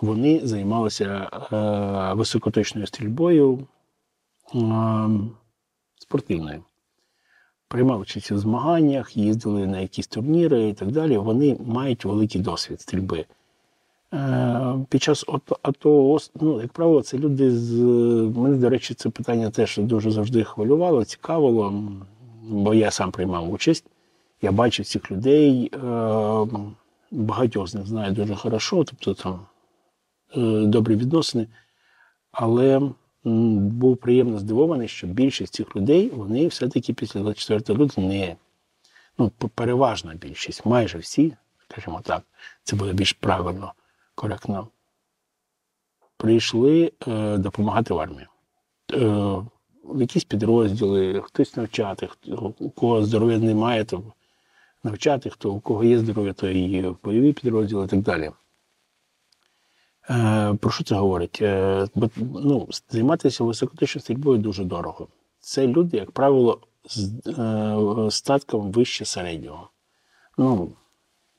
вони займалися е, високоточною стрільбою е, спортивною приймали участь у змаганнях, їздили на якісь турніри і так далі. Вони мають великий досвід стрільби. Е, Під час АТО- ну, як правило, це люди з. Мене, до речі, це питання теж дуже завжди хвилювало, цікавило, бо я сам приймав участь. Я бачив цих людей, е, багатьох з них знаю дуже хорошо, тобто там е, добрі відносини. Але був приємно здивований, що більшість цих людей вони все-таки після 24 лютого не ну, переважна більшість, майже всі, скажімо так, це буде більш правильно, коректно, прийшли е, допомагати в армії. Е, якісь підрозділи, хтось навчати, хто, у кого здоров'я немає, то навчати, хто у кого є здоров'я, то і бойові підрозділи і так далі. Е, про що це говорить? Е, ну, займатися високоточною стрільбою дуже дорого. Це люди, як правило, з е, статком вище середнього. Ну,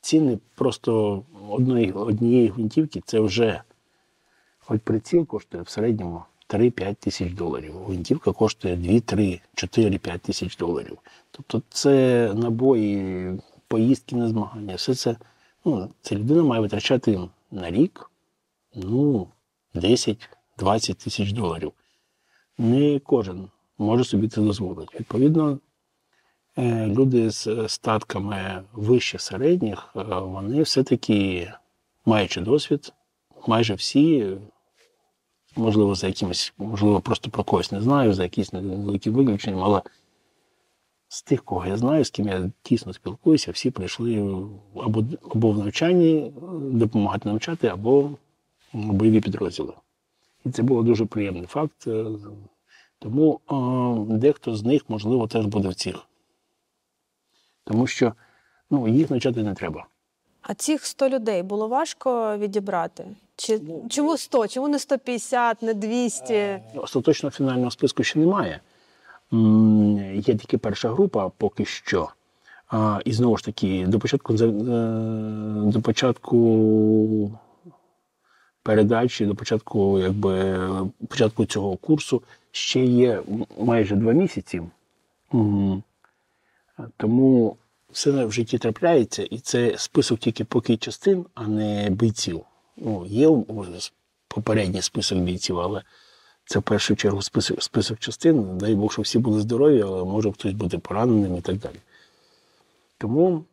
ціни просто одної, однієї гвинтівки це вже хоч приціл коштує в середньому 3-5 тисяч доларів. Гвинтівка коштує 2, 3, 4, 5 тисяч доларів. Тобто це набої, поїздки на змагання, все це, ну, це людина має витрачати на рік ну, 10-20 тисяч доларів. Не кожен може собі це дозволити. Відповідно, е, люди з статками вище середніх, е, вони все-таки, маючи досвід, майже всі, можливо, за якимось, можливо, просто про когось не знаю, за якісь невеликі виключення, але з тих, кого я знаю, з ким я тісно спілкуюся, всі прийшли або, або в навчанні е, допомагати навчати, або бойові підрозділи. І це був дуже приємний факт. Е, Тому е, дехто з них, можливо, теж буде в цих. Тому що ну, їх навчати не треба. А цих 100 людей було важко відібрати? Чи чому 100? Чому не 150, не 200? Остаточного фінального списку ще немає. Є тільки перша група поки що. І знову ж таки, до початку, е, до початку передачі, до початку, якби, початку цього курсу ще є майже два місяці. М, Тому все в житті трапляється, і це список тільки поки частин, а не бійців. Ну, є попередній список бійців, але це в першу чергу список, список частин. Дай Бог, щоб всі були здорові, але може хтось бути пораненим і так далі. Тому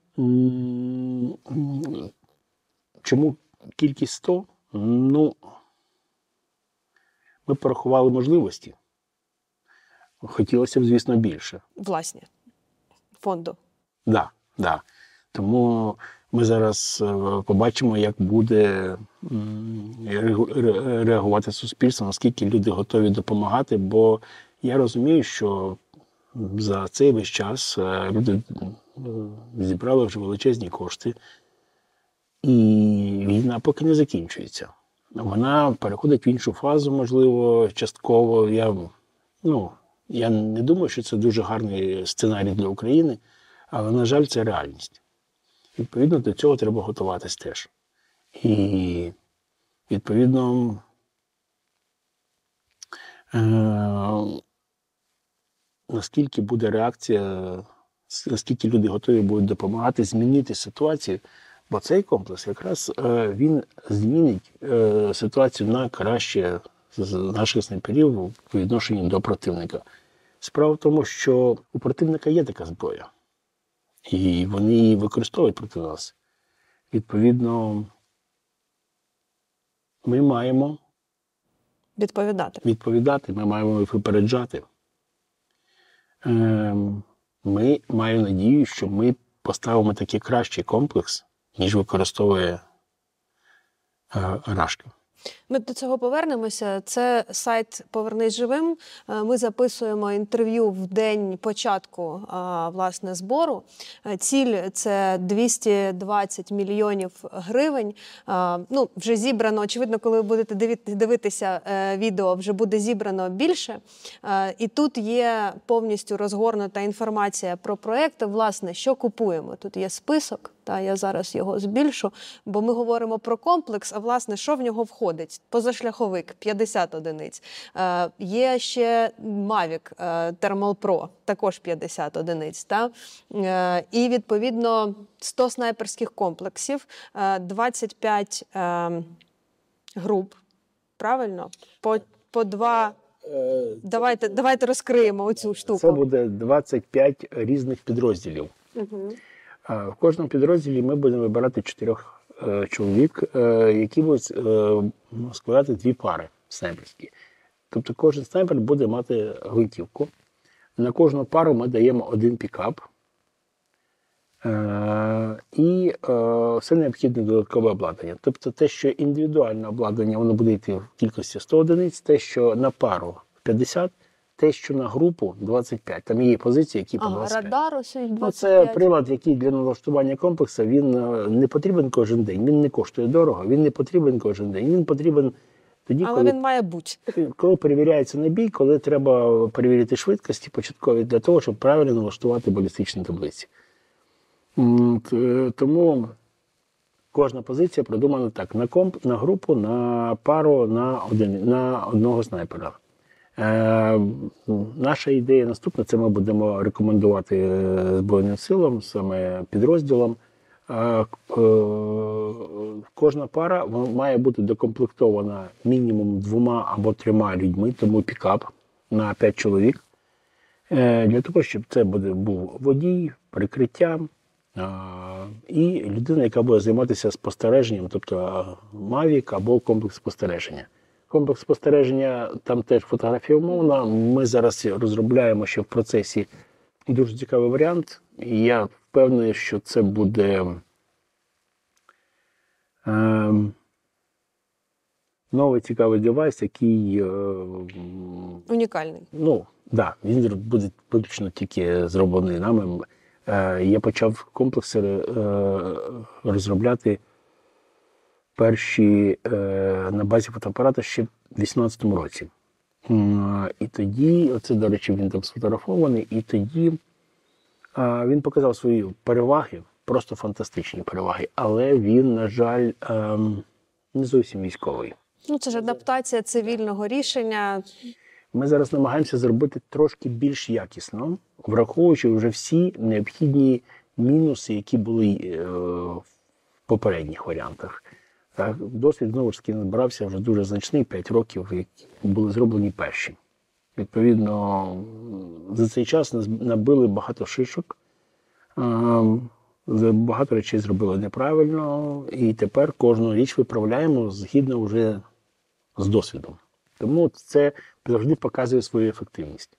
чому кількість 100? Ну, ми порахували можливості. Хотілося б, звісно, більше. Власні фонду. Да, да. Тому ми зараз е, побачимо, як буде реагувати суспільство, наскільки люди готові допомагати. Бо я розумію, що за цей весь час е, люди е, зібрали вже величезні кошти, і війна поки не закінчується. Вона переходить в іншу фазу, можливо, частково. Я, ну, я не думаю, що це дуже гарний сценарій для України, але, на жаль, це реальність. Відповідно, до цього треба готуватись теж. І відповідно. Е- наскільки буде реакція, наскільки люди готові будуть допомагати змінити ситуацію, бо цей комплекс якраз е, він змінить е, ситуацію на краще з наших снайперів по відношенню до противника. Справа в тому, що у противника є така зброя, і вони її використовують проти нас. Відповідно, ми маємо Відповідати. відповідати, ми маємо їх випереджати. Ем, Ми маємо надію, що ми поставимо такий кращий комплекс, ніж використовує е, Рашка. Ми до цього повернемося. Це сайт Повернись живим. Е, Ми записуємо інтерв'ю в день початку власне збору. Е, Ціль це 220 мільйонів гривень. Ну вже зібрано. Очевидно, коли ви будете дивитися е, відео, вже буде зібрано більше. Е, І тут є повністю розгорнута інформація про проекти. Власне, що купуємо. Тут є список. Та я зараз його збільшу, бо ми говоримо про комплекс. А власне, що в нього входить? Позашляховик 50 одиниць. Е, є ще Mavic е, Thermal Pro, також 50 одиниць. Та? Е, і відповідно 100 снайперських комплексів, е, 25 е, груп. Правильно? По, по два. Давайте, давайте розкриємо оцю штуку. Це буде 25 різних підрозділів. Угу. В кожному підрозділі ми будемо вибирати чотирьох чоловік, е, які будуть е, складати дві пари снайперські. Тобто кожен снайпер буде мати гвинтівку. На кожну пару ми даємо один пікап. Е, і е, все необхідне додаткове обладнання. Тобто те, що індивідуальне обладнання, воно буде йти в кількості 100 одиниць, те, що на пару 50, те, що на групу 25. Там є позиції, які по А, радар ось ось Ну, це прилад, який для налаштування комплексу він е, не потрібен кожен день. Він не коштує дорого, він не потрібен кожен день. Він потрібен тоді, Але коли, він має бути. коли перевіряється набій, коли треба перевірити швидкості початкові для того, щоб правильно налаштувати балістичні таблиці. Тому кожна позиція продумана так: на комп, на групу, на пару, на, один, на одного снайпера. Е, наша ідея наступна: це ми будемо рекомендувати е, Збройним силам, саме підрозділам. Е, кожна пара має бути докомплектована мінімум двома або трьома людьми, тому пікап на 5 чоловік. Для того, щоб це буде був водій, прикриття і людина, яка буде займатися спостереженням, тобто Mavic або комплекс спостереження. Комплекс спостереження там теж фотографія умовна. Ми зараз розробляємо ще в процесі дуже цікавий варіант. Я впевнений, що це буде е, новий цікавий девайс, який е, Унікальний. Ну, да, він буде виключно тільки зроблений нами. Е, я почав комплекси е, розробляти перші е, на базі фотоапарата ще в 2018 році. І тоді, оце, до речі, він там сфотографований, і тоді е, він показав свої переваги, просто фантастичні переваги, але він, на жаль, ем, не зовсім військовий. Ну, це ж адаптація цивільного рішення. Ми зараз намагаємося зробити трошки більш якісно, враховуючи вже всі необхідні мінуси, які були е, в попередніх варіантах. Досвід знову ж таки набрався вже дуже значний 5 років, які були зроблені перші. Відповідно, за цей час набили багато шишок, е, багато речей зробили неправильно, і тепер кожну річ виправляємо згідно вже з досвідом. Тому це завжди показує свою ефективність.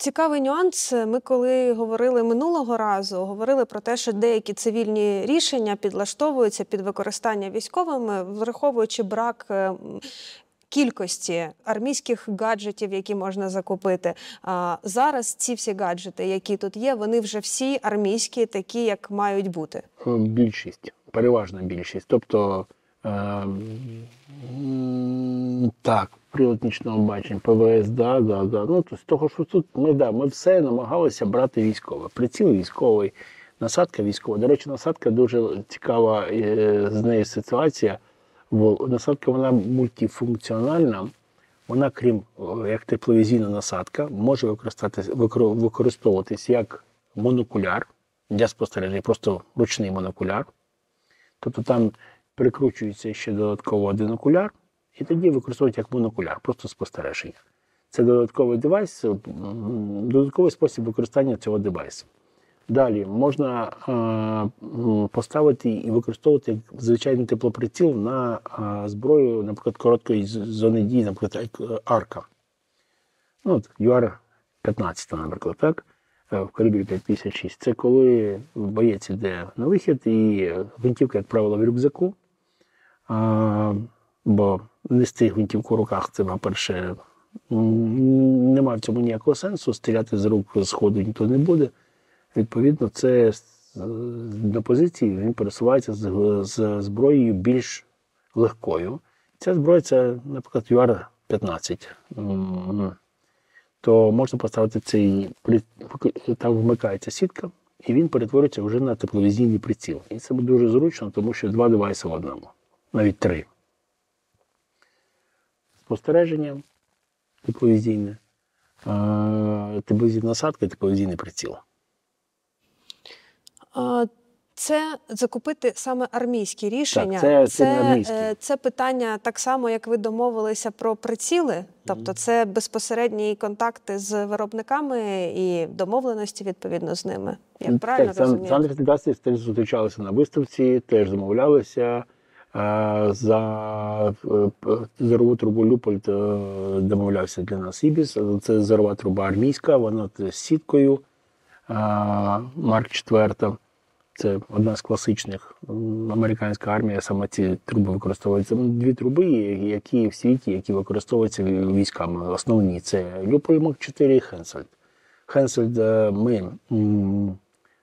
Цікавий нюанс. Ми коли говорили минулого разу, говорили про те, що деякі цивільні рішення підлаштовуються під використання військовими, враховуючи брак е, кількості армійських гаджетів, які можна закупити. А зараз ці всі гаджети, які тут є, вони вже всі армійські, такі як мають бути. Е, Більшість, переважна більшість. Тобто, е, так, прилад нічного бачення, ПВС, да, да, да. Ну, то з того, що тут ми, да, ми все намагалися брати військове. Приціл військовий, насадка військова. До речі, насадка дуже цікава е, з нею ситуація. Бо насадка вона мультифункціональна. Вона, крім як тепловізійна насадка, може використовуватись, як монокуляр для спостереження, просто ручний монокуляр. Тобто там прикручується ще додатково один окуляр, і тоді використовують як монокуляр, просто спостереження. Це додатковий девайс, додатковий спосіб використання цього девайсу. Далі можна е, поставити і використовувати як звичайний теплоприціл на е, зброю, наприклад, короткої зони дії, наприклад, е, арка. Ну, от UR-15, наприклад, так? е, В калібрі 556. Це коли боєць іде на вихід, і гвинтівка, як правило, в рюкзаку. А, бо нести гвинтівку в руках, це, по-перше, м, немає в цьому ніякого сенсу. Стріляти з рук з ніхто не буде. Відповідно, це на позиції він пересувається з, з зброєю більш легкою. Ця зброя це, наприклад, UR-15. То можна поставити цей там вмикається сітка, і він перетворюється вже на тепловізійний приціл. І це буде дуже зручно, тому що два девайси в одному, навіть три. Спостереження тепловізійне, е, тепловізійна насадка і тепловізійний приціл. А, Це закупити саме армійські рішення. це- це не армійські. це питання так само, як ви домовилися про приціли, тобто це безпосередні контакти з виробниками і домовленості відповідно з ними. Як правильно розумію? Сандер Федерації теж зустрічалися на виставці, теж замовлялися. За е, зорову трубу Люпольд е, домовлявся для нас Ібіс. Це зорова труба армійська, вона з сіткою Mark 4. Це одна з класичних американська армія, саме ці труби використовуються. Дві труби, які в світі, які використовуються військами. Основні це Leupold Mark 4 і Hensoldt. Hensoldt е, ми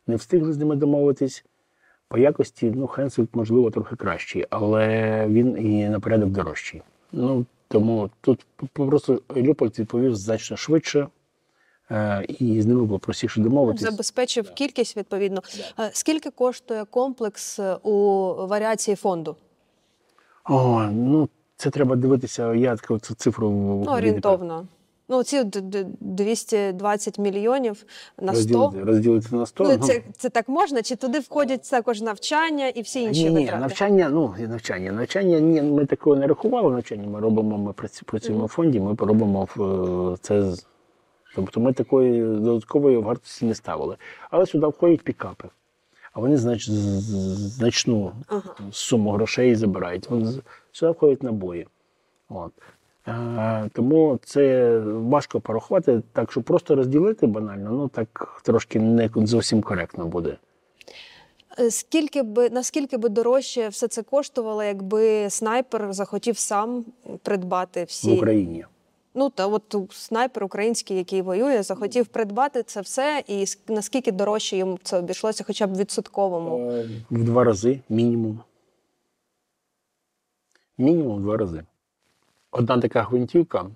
не встигли з ними домовитись. По якості, ну, Hensoldt, можливо, трохи кращий, але він і на порядок дорожчий. Ну, тому тут просто Leupold відповів значно швидше, е, і з ними було простіше домовитись. Забезпечив кількість відповідно. Е, Скільки коштує комплекс е, у варіації фонду? О, ну це треба дивитися. Я таку цю цифру Ну, орієнтовно. Ну, ці д- д- 220 мільйонів на 100. розділити, розділити на 100. Ну, це, це так можна? Чи туди входять також навчання і всі інші ні, ні, витрати? навчання, ну навчання. Навчання ні, ми такого не рахували. Навчання ми робимо. Ми працюємо в фонді. Ми робимо е, це Тобто ми такої додаткової вартості не ставили. Але сюди входять пікапи. А вони знач, значну Ага. суму грошей забирають. Вони сюди входять набої. От. Е, тому це важко порахувати, так що просто розділити банально, ну так трошки не зовсім коректно буде. Е, Скільки би наскільки би дорожче все це коштувало, якби снайпер захотів сам придбати всі в Україні. Ну та от снайпер український, який воює, захотів придбати це все, і наскільки дорожче йому це обійшлося, хоча б в відсотковому. В два рази мінімум. Мінімум в два рази. Одна така гвинтівка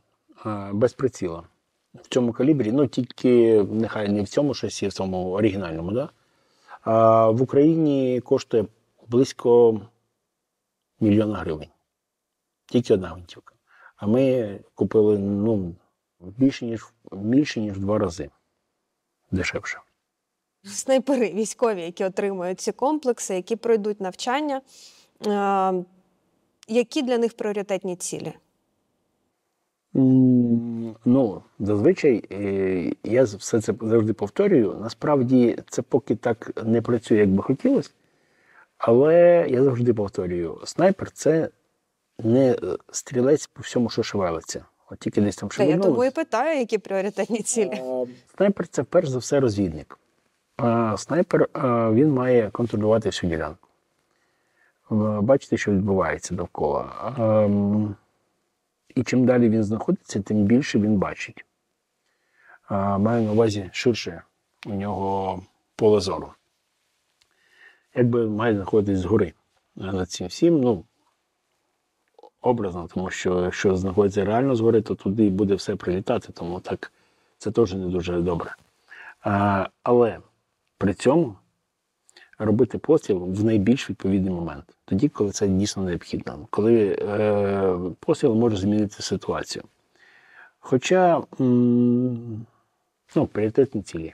е, без приціла. В цьому калібрі, ну тільки нехай не в цьому шасі, в цьому оригінальному, да? а в Україні коштує близько мільйона гривень. Тільки одна гвинтівка. А ми купили ну, більше, ніж, більше, ніж в два рази дешевше. Снайпери військові, які отримують ці комплекси, які пройдуть навчання. Е, які для них пріоритетні цілі? Ну, зазвичай е, я все це завжди повторюю. Насправді це поки так не працює, як би хотілося. Але я завжди повторюю: снайпер це не е, стрілець по всьому, що шевелиться. От тільки десь там Та я і питаю, які пріоритетні цілі. Снайпер це перш за все розвідник. А Снайпер він має контролювати всю ділянку. Е, Бачити, що відбувається довкола. І чим далі він знаходиться, тим більше він бачить. Е, Маю на увазі ширше у нього поле зору. Якби має знаходитись згори над цим всім, ну, образно, тому що якщо знаходиться реально згори, то туди буде все прилітати, тому так це теж не дуже добре. Але при цьому робити постріл в найбільш відповідний момент, тоді, коли це дійсно необхідно, коли е, постріл може змінити ситуацію. Хоча м, ну, пріоритетні цілі,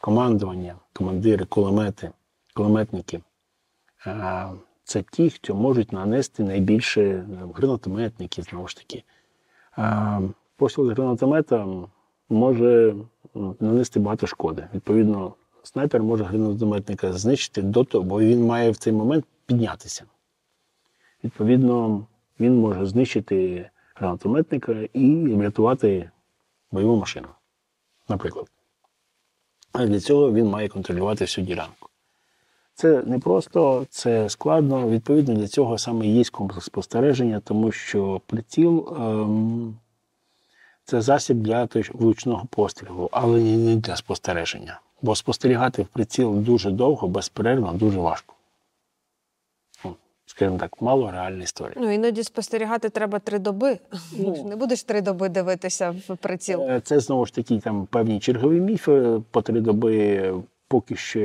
командування, командири, кулемети, кулеметники. Е, це ті, хто можуть нанести найбільше е, гранатометники, знову ж таки. Е, Постріл з гранатомета може нанести багато шкоди. Відповідно, снайпер може гранатометника знищити до того, бо він має в цей момент піднятися. Відповідно, він може знищити гранатометника і врятувати бойову машину, наприклад. А для цього він має контролювати всю ділянку. Це не просто, це складно. Відповідно, для цього саме є комплекс спостереження, тому що приціл ем, це засіб для влучного пострілу, але не для спостереження. Бо спостерігати в приціл дуже довго, безперервно, дуже важко. Ну, Скажімо так, мало реальна історія. Ну іноді спостерігати треба три доби. Ну. Не будеш три доби дивитися в приціл. Е, Це знову ж таки там певні чергові міфи по три доби, поки що.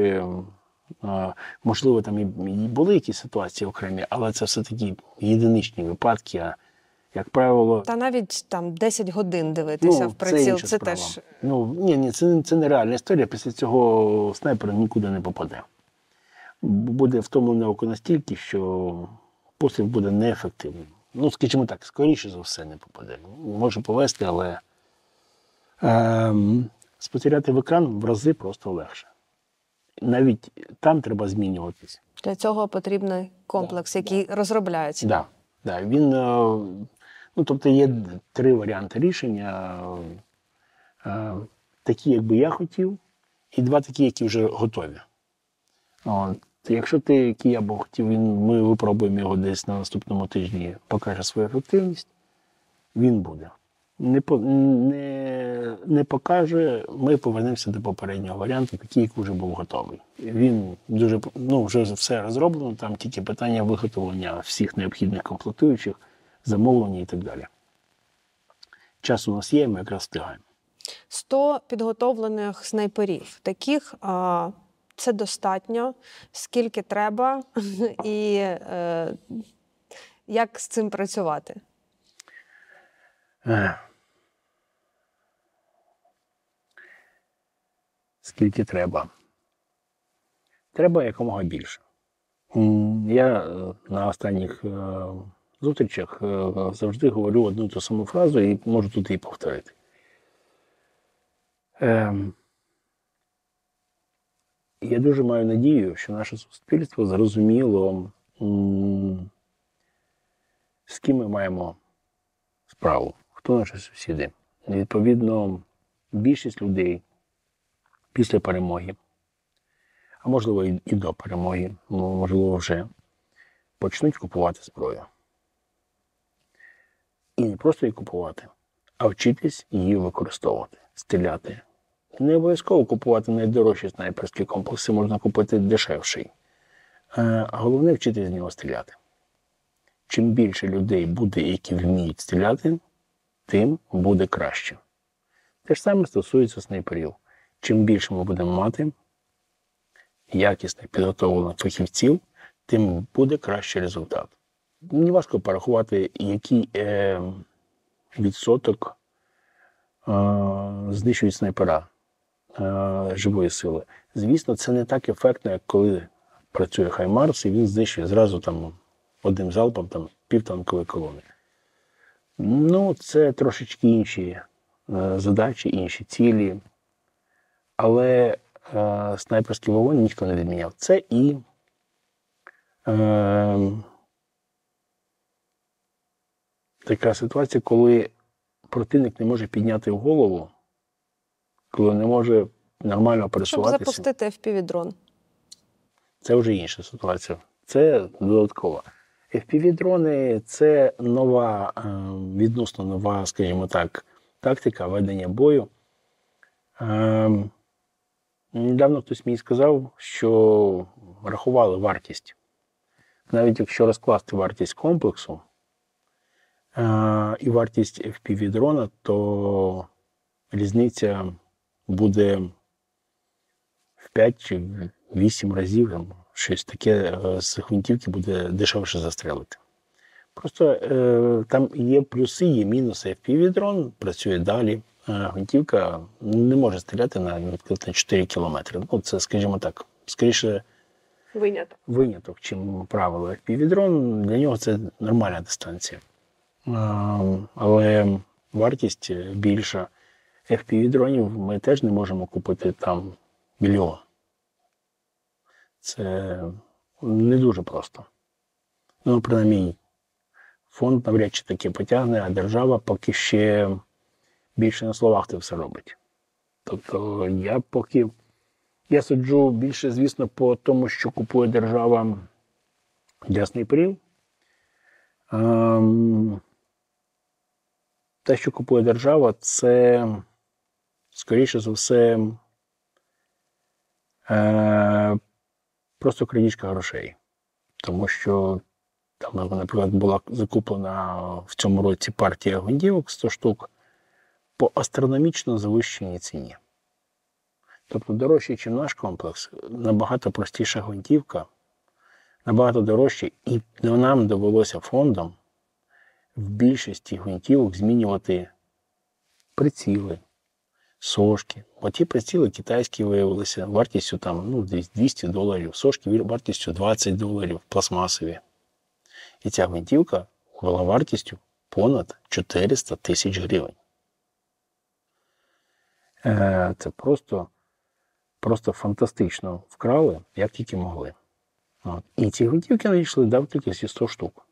е, Можливо, там і і були якісь ситуації окремі, але це все-таки єдиничні випадки. А, як правило, Та навіть там 10 годин дивитися в приціл. Ну, інша Це, справа. теж Ну, ні, ні, це, це нереальна історія. Після цього снайпер нікуди не попаде. Буде втомлене око настільки, що постріл буде неефективним. Ну, скажімо так, скоріше за все не попаде. Може повести, але ем, спостерігати в екран в рази просто легше. Навіть там треба змінюватись. для цього потрібний комплекс, який розробляється. Да, да. Він, е, ну, тобто є три варіанти рішення. Е, Такі, як би я хотів, і два такі, які вже готові. О, То якщо ти Кія Бог хотів, він, ми випробуємо його десь на наступному тижні, покаже свою ефективність, він буде. Не, не, не покаже, ми повернемося до попереднього варіанту, який вже був готовий. Він дуже ну, вже все розроблено, там тільки питання виготовлення всіх необхідних комплектуючих, замовлення і так далі. Час у нас є, ми якраз встигаємо. 100 підготовлених снайперів. Таких а, це достатньо, скільки треба, і е, як з цим працювати. Скільки треба? Треба якомога більше. Я е, на останніх е, зустрічах е, завжди говорю одну ту саму фразу і можу тут її повторити. Ем, Я дуже маю надію, що наше суспільство зрозуміло, з ким ми маємо справу, хто наші сусіди. Відповідно, більшість людей після перемоги, а можливо і до перемоги, можливо, вже почнуть купувати зброю. І не просто її купувати, а вчитись її використовувати, стріляти. Не обов'язково купувати найдорожчі снайперські комплекси, можна купити дешевший. Е, А головне вчитись з нього стріляти чим більше людей буде, які вміють стріляти, тим буде краще. Те ж саме стосується снайперів. Чим більше ми будемо мати якісних підготовлених фахівців, тим буде кращий результат. Мені важко порахувати, який е, відсоток е, знищують снайпера е, живої сили. Звісно, це не так ефектно, як коли працює Хаймарс, і він знищує зразу там одним залпом там, півтанкової колони. Ну, це трошечки інші е, задачі, інші цілі. Але е, снайперський вогонь ніхто не відміняв. Це і е, така ситуація, коли противник не може підняти голову, коли не може нормально Щоб пересуватися. запустити FPV-дрон. Це вже інша ситуація. Це додаткова. FPV-дрони це нова, е, відносно нова, скажімо так, тактика ведення бою. Е, Недавно хтось мені сказав, що рахували вартість. Навіть якщо розкласти вартість комплексу і вартість FPV-дрона, то різниця буде в 5 чи в 8 разів щось таке е, з гвинтівки буде дешевше застрелити. Просто е, там є плюси, є мінуси. FPV-дрон працює далі. Е, гвинтівка не може стріляти на, на 4 кілометри. Ну, це, скажімо так, скоріше Виняток. виняток, чим правило. FPV-дрон для нього це нормальна дистанція. Але вартість більша. FPV-дронів ми теж не можемо купити там мільйон. Це не дуже просто. Ну, принаймні, фонд навряд чи таке потягне, а держава поки ще більше на словах це все робить. Тобто я поки я суджу більше, звісно, по тому, що купує держава для снайперів. Ем, те, що купує держава, це, скоріше за все, е, просто крадіжка грошей. Тому що там, наприклад, була закуплена в цьому році партія гвинтівок 100 штук по астрономічно завищеній ціні. Тобто дорожче, ніж наш комплекс, набагато простіша гвинтівка, набагато дорожче, і нам довелося фондом в більшості гвинтівок змінювати приціли, сошки. Бо ті приціли китайські виявилися вартістю там, ну, десь 200 доларів, сошки вартістю 20 доларів пластмасові. І ця гвинтівка була вартістю понад 400 тисяч гривень. Е, Це просто, просто фантастично вкрали, як тільки могли. От. І ці гвинтівки надійшли дав тільки зі 100 штук.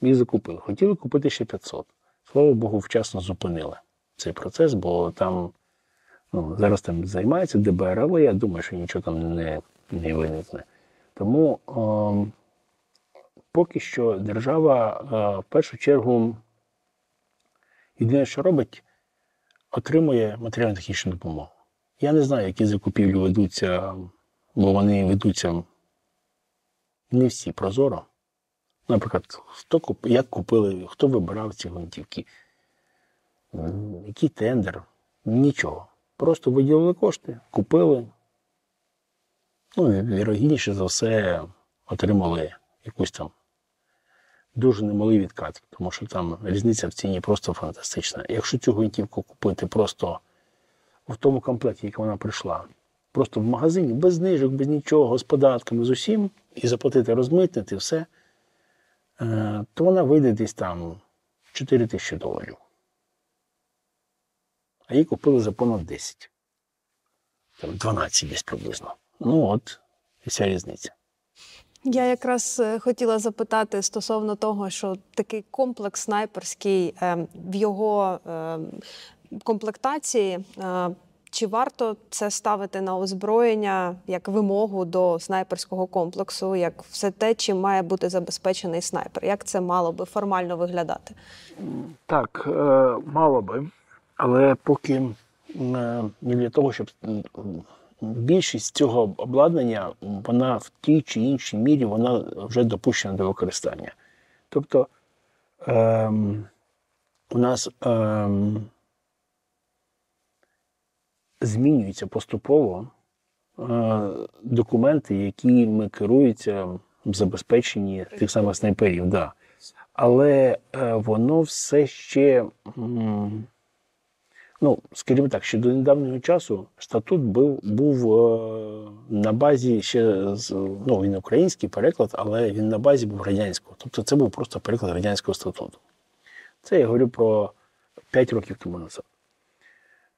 І закупили. Хотіли купити ще 500. Слава Богу, вчасно зупинили цей процес, бо там ну, зараз там займається ДБР, але я думаю, що нічого там не, не виникне. Тому е, поки що держава е, в першу чергу єдине, що робить, отримує матеріально-технічну допомогу. Я не знаю, які закупівлі ведуться, бо вони ведуться не всі прозоро. Наприклад, хто куп, як купили, хто вибирав ці гвинтівки, який тендер, нічого. Просто виділили кошти, купили. Ну, і вірогідніше за все, отримали якусь там дуже немалий відкат, тому що там різниця в ціні просто фантастична. Якщо цю гвинтівку купити просто в тому комплекті, який вона прийшла, просто в магазині, без знижок, без нічого, з податками, з усім, і заплатити, розмитнити все, то вона вийде десь там 4 тисячі доларів. А її купили за понад 10. Там 12 десь приблизно. Ну от, і вся різниця. Я якраз е, хотіла запитати стосовно того, що такий комплекс снайперський е, в його е, комплектації. Чи варто це ставити на озброєння як вимогу до снайперського комплексу, як все те, чим має бути забезпечений снайпер? Як це мало би формально виглядати? Так, е, мало би, але поки не для того, щоб більшість цього обладнання, вона в тій чи іншій мірі вона вже допущена до використання. Тобто ем, у нас ем, змінюються поступово е, документи, якими керуються в забезпеченні тих самих снайперів. Да. Але е, воно все ще, ну, скажімо так, ще до недавнього часу статут був, був е, на базі ще ну, він український переклад, але він на базі був радянського. Тобто це був просто переклад радянського статуту. Це я говорю про 5 років тому назад.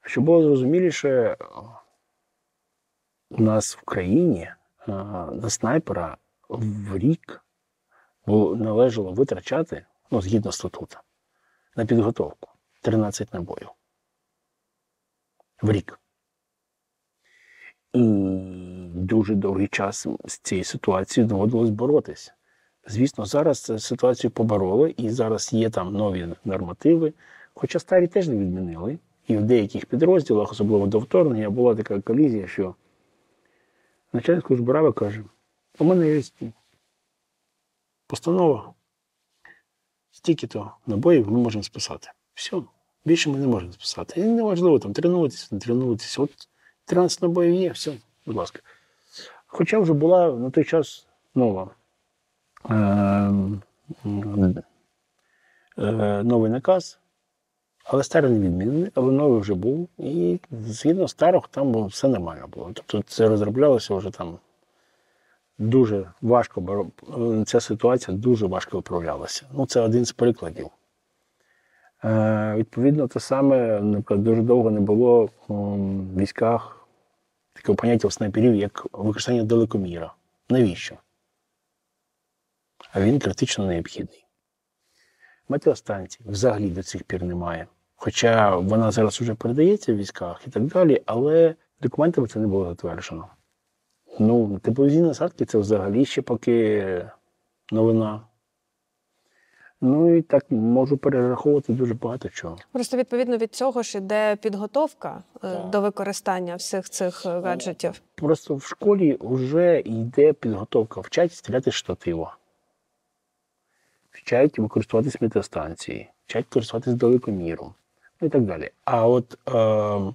Щоб було зрозуміліше, у нас в країні на снайпера в рік належало витрачати, ну, згідно статуту, на підготовку 13 набоїв. В рік. І дуже довгий час з цією ситуацією доводилось боротися. Звісно, зараз ситуацію побороли, і зараз є там нові нормативи, хоча старі теж не відмінили. І в деяких підрозділах, особливо до вторгнення, була така колізія, що начальник служби каже: у мене є постанова, стільки-то набоїв ми можемо списати. Все, більше ми не можемо списати. І неважливо там тренуватися, не тренуватися. От 13 набоїв є, все, будь ласка. Хоча вже була на той час нова. Е, е, новий наказ, але старий не відмінений, але новий вже був. І згідно старого, там все нормально було. Тобто це розроблялося вже там дуже важко, ця ситуація дуже важко виправлялася. Ну, це один з прикладів. Е, відповідно, те саме, наприклад, дуже довго не було в військах такого поняття у снайперів, як використання далекоміра. Навіщо? А він критично необхідний. Метеостанцій взагалі до цих пір немає. Хоча вона зараз вже передається в військах і так далі, але документами це не було затверджено. Ну, тепловізійні насадки це взагалі ще поки новина. Ну і так можу перераховувати дуже багато чого. Просто відповідно від цього ж іде підготовка е, Так. до використання всіх цих е, гаджетів. Просто в школі вже йде підготовка. Вчать стріляти з штатива. Вчать використовуватись метеостанції, вчать користуватись далекоміром, і так далі. А от е,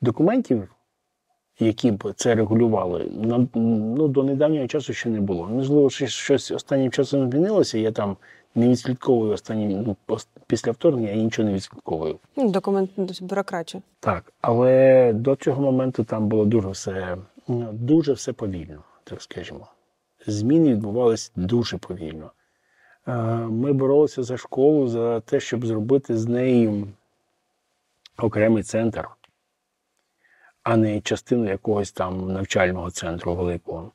документів, які б це регулювали, на- ну, до недавнього часу ще не було. Можливо, щось останнім часом змінилося. Я там не відслідковую останні ну, після вторгнення, я нічого не відслідковую. Ну, Документ бюрократія. Так, але до цього моменту там було дуже все, ну, дуже все повільно, так скажімо. Зміни відбувалися дуже повільно. Е, Ми боролися за школу, за те, щоб зробити з неї окремий центр, а не частину якогось там навчального центру великого.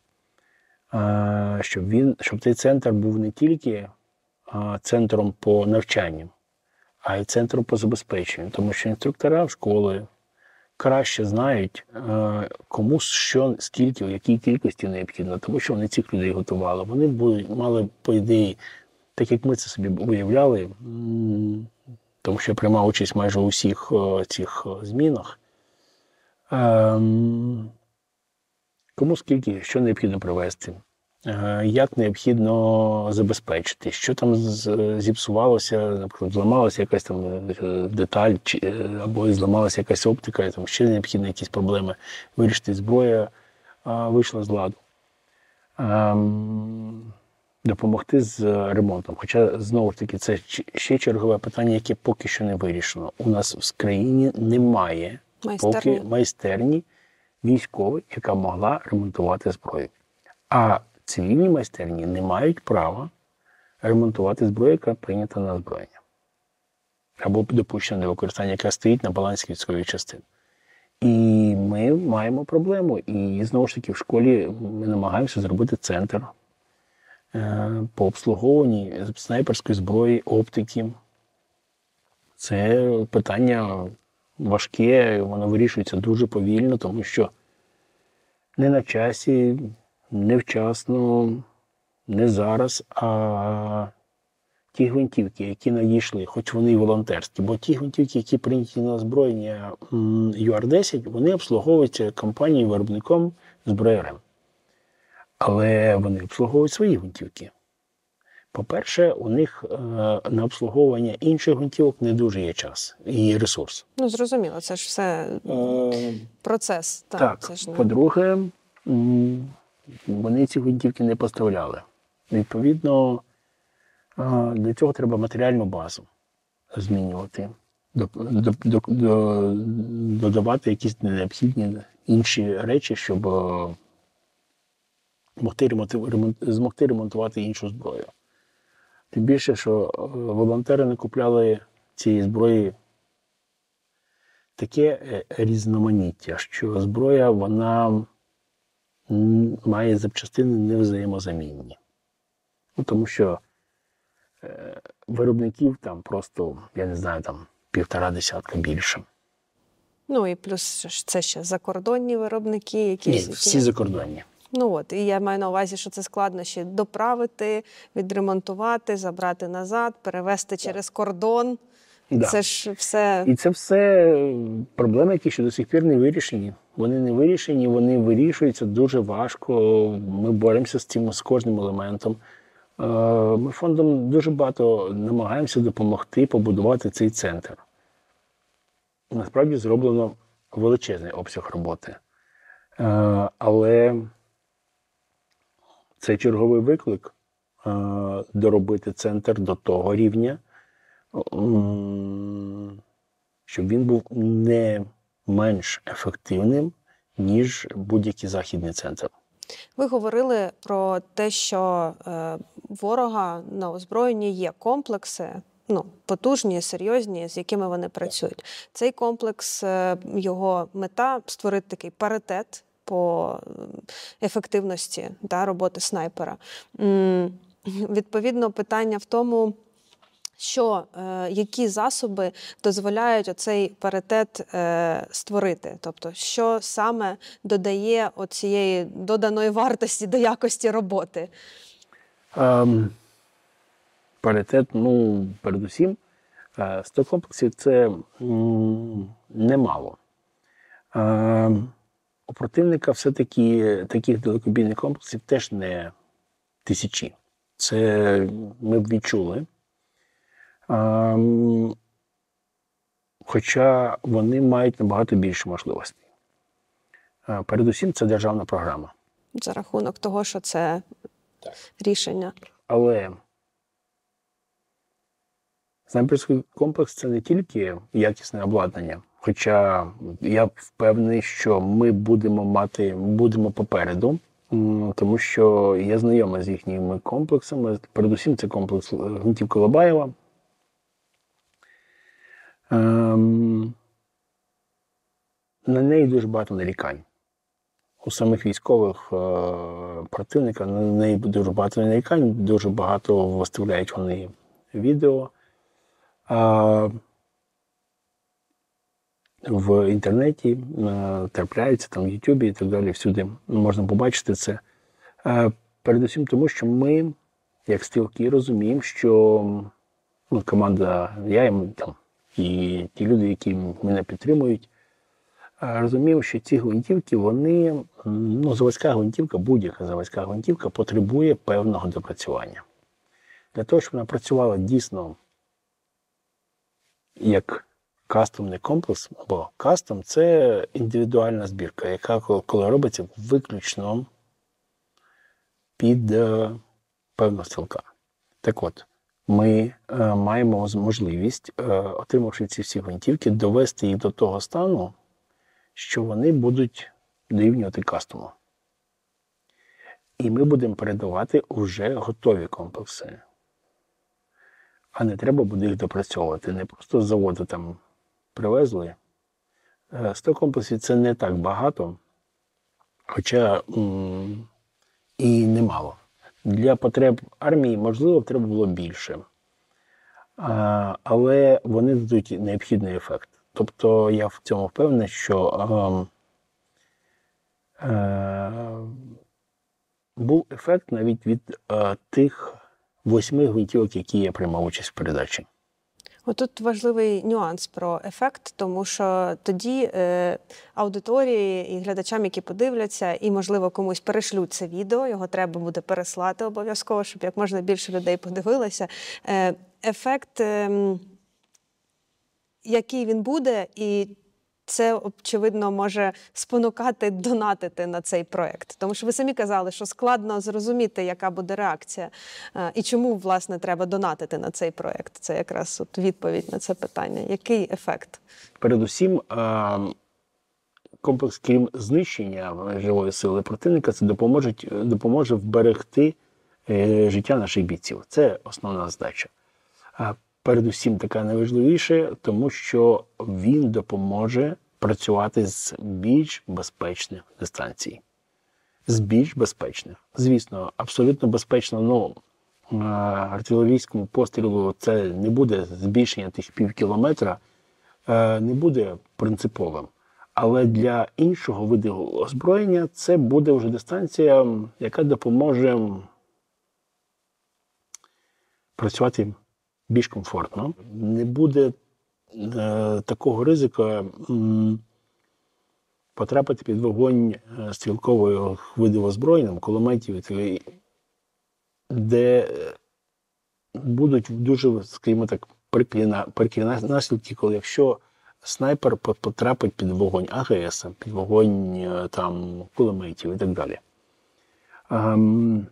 Щоб, він, щоб цей центр був не тільки центром по навчанню, а й центром по забезпеченню, тому що інструктора в школи краще знають, е, кому що, скільки, в якій кількості необхідно, тому що вони цих людей готували. Вони були, мали, по ідеї, так як ми це собі уявляли, тому що я приймав участь майже у всіх е, цих е, змінах. Ем, Кому скільки, що необхідно привезти, е, як необхідно забезпечити, що там зіпсувалося, наприклад, зламалася якась там деталь, або зламалася якась оптика, там ще необхідно якісь проблеми вирішити. Зброя вийшла з ладу. Допомогти з ремонтом. Хоча, знову ж таки, це ще чергове питання, яке поки що не вирішено. У нас в країні немає Майстерні. поки майстерні військової, яка могла ремонтувати зброю. А цивільні майстерні не мають права ремонтувати зброю, яка прийнята на озброєння. Або допущена до використання, яка стоїть на балансі військової частини. І ми маємо проблему. І знову ж таки, в школі ми намагаємося зробити центр е, по обслуговуванні снайперської зброї, оптики. Це питання важке, воно вирішується дуже повільно, тому що не на часі, не вчасно, не зараз, а ті гвинтівки, які надійшли, хоч вони і волонтерські, бо ті гвинтівки, які прийняті на озброєння м, UR-10, вони обслуговуються компанією виробником зброярем. Але вони обслуговують свої гвинтівки. По-перше, у них е, на обслуговування інших гвинтівок не дуже є час і ресурс. Ну, зрозуміло, це ж все Е, процес. Так, так, це ж не... по-друге, вони ці гвинтівки не поставляли. Відповідно, е, для цього треба матеріальну базу змінювати, додавати якісь необхідні інші речі, щоб змогти ремонтувати іншу зброю. Тим більше, що е, волонтери не купляли цієї зброї таке е, різноманіття, що зброя вона має запчастини невзаємозамінні. Ну, тому що е, виробників там просто, я не знаю, там півтора десятка більше. Ну і плюс це ще закордонні виробники, які, Ні, всі закордонні. Ну от, і я маю на увазі, що це складно ще доправити, відремонтувати, забрати назад, перевезти через кордон. Да. Це ж все І це все е, проблеми, які ще до сих пір не вирішені. Вони не вирішені, вони вирішуються дуже важко. Ми боремося з цим з кожним елементом. Е, Ми фондом дуже багато намагаємося допомогти побудувати цей центр. Насправді зроблено величезний обсяг роботи. Е, Але це черговий виклик е, доробити центр до того рівня, щоб він був не менш ефективним, ніж будь-який західний центр. ви говорили про те, що е, ворога на озброєнні є комплекси. Ну, потужні, серйозні, з якими вони працюють. Цей комплекс, е, його мета створити такий паритет по ефективності да, роботи снайпера. Відповідно, питання в тому, що е, які засоби дозволяють оцей паритет е, створити? Тобто, що саме додає оцієї доданої вартості до якості роботи? Ем, паритет, ну, передусім, е, 100 комплексів це м, немало. Ем, у противника все-таки таких далекобійних комплексів теж не тисячі. Це ми б відчули. Ем, хоча вони мають набагато більше можливостей. Е, Передусім, це державна програма. За рахунок того, що це рішення. Але снайперський комплекс це не тільки якісне обладнання. Хоча я впевнений, що ми будемо мати, будемо попереду, тому що я знайомий з їхніми комплексами. Передусім, це комплекс гвинтівка Лобаєва. Ем, на неї дуже багато нарікань. У самих військових е, противника на неї дуже багато нарікань, дуже багато виставляють вони відео. А, в інтернеті е, трапляються, там в Ютубі і так далі. Всюди можна побачити це. Е, Передусім тому, що ми, як стрілки, розуміємо, що ну, команда, я і там, і ті люди, які мене підтримують, е, розуміємо, що ці гвинтівки, вони, ну, заводська гвинтівка, будь-яка заводська гвинтівка потребує певного допрацювання. Для того, щоб вона працювала дійсно як кастомний комплекс, або кастом це індивідуальна збірка, яка коли- робиться виключно під е, певного стрілка. Так от, ми е, маємо можливість, е, отримавши ці всі гвинтівки, довести їх до того стану, що вони будуть дорівнювати кастому. І ми будемо передавати вже готові комплекси. А не треба буде їх допрацьовувати. Не просто заводу там привезли. Е, 100 комплексів це не так багато, хоча і немало. Для потреб армії, можливо, треба було більше. А, але вони дадуть необхідний ефект. Тобто я в цьому впевнений, що ем, е, був ефект навіть від е, тих восьми гвинтівок, які я приймав участь в передачі. Отут важливий нюанс про ефект, тому що тоді е, аудиторії і глядачам, які подивляться, і, можливо, комусь перешлють це відео, його треба буде переслати обов'язково, щоб як можна більше людей подивилося. Е, ефект, ем, який він буде, і це очевидно може спонукати донатити на цей проект. Тому що ви самі казали, що складно зрозуміти, яка буде реакція, е, і чому власне треба донатити на цей проект. Це якраз от відповідь на це питання. Який ефект? Передусім, е, комплекс, крім знищення живої сили противника, це допоможе, допоможе вберегти е, життя наших бійців. Це основна задача. Передусім така найважливіше, тому що він допоможе працювати з більш безпечних дистанцій. З більш безпечних. Звісно, абсолютно безпечно, ну, е, артилерійському пострілу це не буде збільшення тих пів кілометра, е, не буде принциповим. Але для іншого виду озброєння це буде вже дистанція, яка допоможе працювати більш комфортно. Не буде е, такого ризику м, потрапити під вогонь е, стрілкового виду озброєнням, кулеметів, де е, будуть дуже, скажімо так, прикрі, на- прикрі нас- наслідки, коли якщо снайпер потрапить під вогонь АГС, під вогонь е, там, кулеметів і так далі. Ем,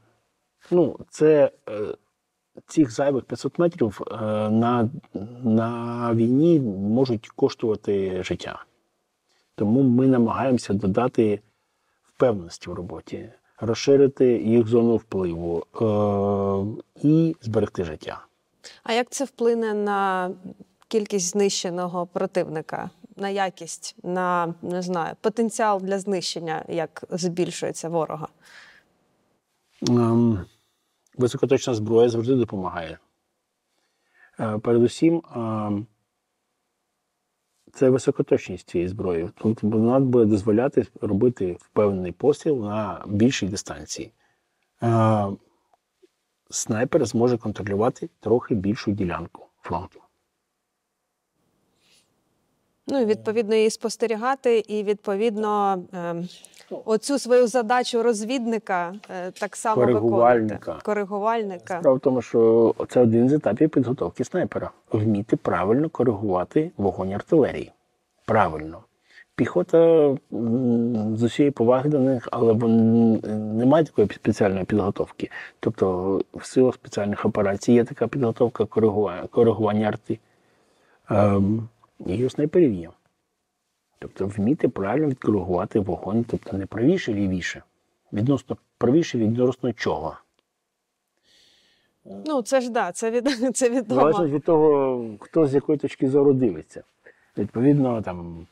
ну, це цих зайвих 500 метрів е, на, на війні можуть коштувати життя. Тому ми намагаємося додати впевненості в роботі, розширити їх зону впливу е, і зберегти життя. А як це вплине на кількість знищеного противника, на якість, на не знаю, потенціал для знищення, як збільшується ворога? Ем, Високоточна зброя завжди допомагає. Е, Передусім, ем, це високоточність цієї зброї. Тобто вона буде дозволяти робити впевнений постріл на більшій дистанції. Е, Снайпер зможе контролювати трохи більшу ділянку фронту. Ну і відповідно її спостерігати, і відповідно ем, оцю свою задачу розвідника е, так само Коригувальника. виконувати. Коригувальника. Справа в тому, що це один з етапів підготовки снайпера. Вміти правильно коригувати вогонь артилерії. Правильно. Піхота з усієї поваги до них, але вони не мають такої спеціальної підготовки. Тобто в силах спеціальних операцій є така підготовка коригування, коригування арти. Ем, і у снайперів. Тобто вміти правильно відкоригувати вогонь, тобто не правіше, лівіше. Відносно правіше, відносно чого. Ну це ж да, це від це відомо. Залежить від того, хто з якої точки зору дивиться. Відповідно, там,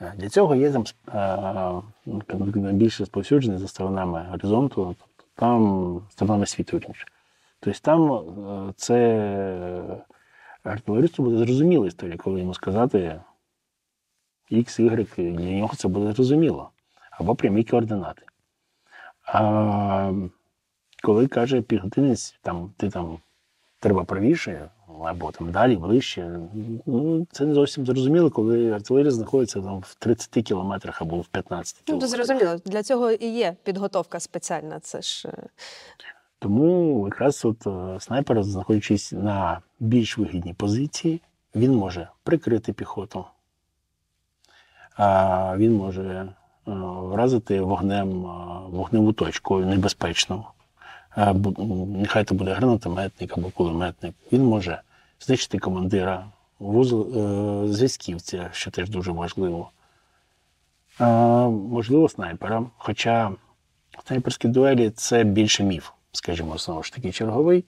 е, для цього є там е, ну, найбільше розповсюджений за сторонами горизонту, тобто там сторонами світу. Тобто там е, це артилеристу буде зрозуміла історія, коли йому сказати, X, Y, для нього це буде зрозуміло. Або прямі координати. А коли каже піхотинець, там, ти там треба правіше, або там далі, ближче, ну, це не зовсім зрозуміло, коли артилерія знаходиться там в 30 кілометрах або в 15 Ну, то зрозуміло, для цього і є підготовка спеціальна. Це ж е, Тому якраз от е, снайпер, знаходячись на більш вигідній позиції, він може прикрити піхоту, він може е, вразити вогнем е, вогневу точку небезпечну. Нехай це буде гранатометник або кулеметник. Він може знищити командира, вузол зв'язківця, що теж дуже важливо. Можливо, снайпера. Хоча снайперські дуелі це більше міф, скажімо, знову ж таки, черговий.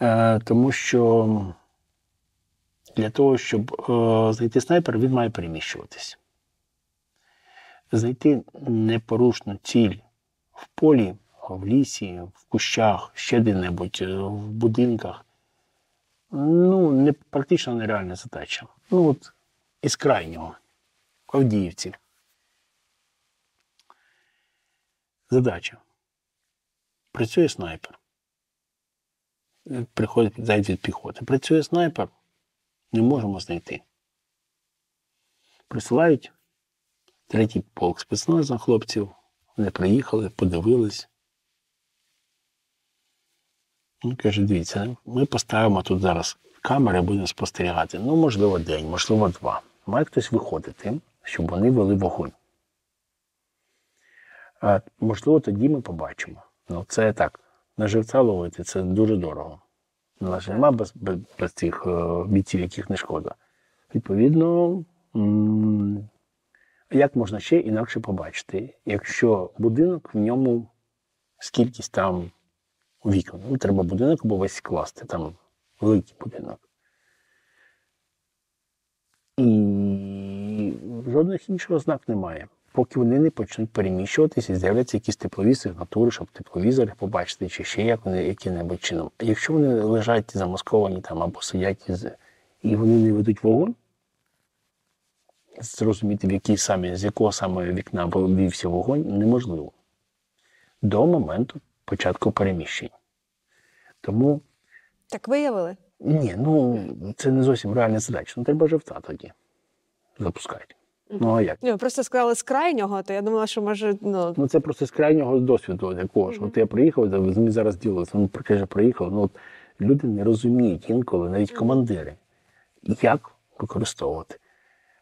Е, тому що для того, щоб е, знайти снайпера, він має переміщуватись. Знайти непорушну ціль в полі, в лісі, в кущах, ще де-небудь, е, в будинках. Ну, не, практично нереальна задача. Ну, от із крайнього, Авдіївці. Задача. Працює снайпер. Приходить зайд від піхоти. Працює снайпер. Не можемо знайти. Присилають третій полк спецназу хлопців. Вони приїхали, подивились. Ну, каже, дивіться, ми поставимо тут зараз камери, будемо спостерігати. Ну, можливо, день, можливо, два. Має хтось виходити, щоб вони вели вогонь. А, можливо, тоді ми побачимо. Ну, це так. На живця ловити це дуже дорого. У нас же нема без, без, без цих е, бійців, яких не шкода. Відповідно, як можна ще інакше побачити, якщо будинок в ньому скількись там вікон. Ну, треба будинок або весь класти, там великий будинок. І жодних інших ознак немає. Поки вони не почнуть переміщуватися і з'являться якісь теплові сигнатури, щоб тепловізори побачити, чи ще як вони яким-небудь чином. А якщо вони лежать замасковані там або сидять із, і вони не ведуть вогонь, зрозуміти, в якій саме, з якого саме вікна вивівся вогонь, неможливо. До моменту початку переміщень. Тому так виявили. ні, ну це не зовсім реальна задача. Ну треба живця тоді запускати. Ну а як? Ні, просто сказали з крайнього, то я думала, що може ну, Ну це просто з крайнього досвіду якого ж. От я приїхав, ми зараз ділилися, ну каже, приїхав. Ну от люди не розуміють інколи, навіть командири, як використовувати.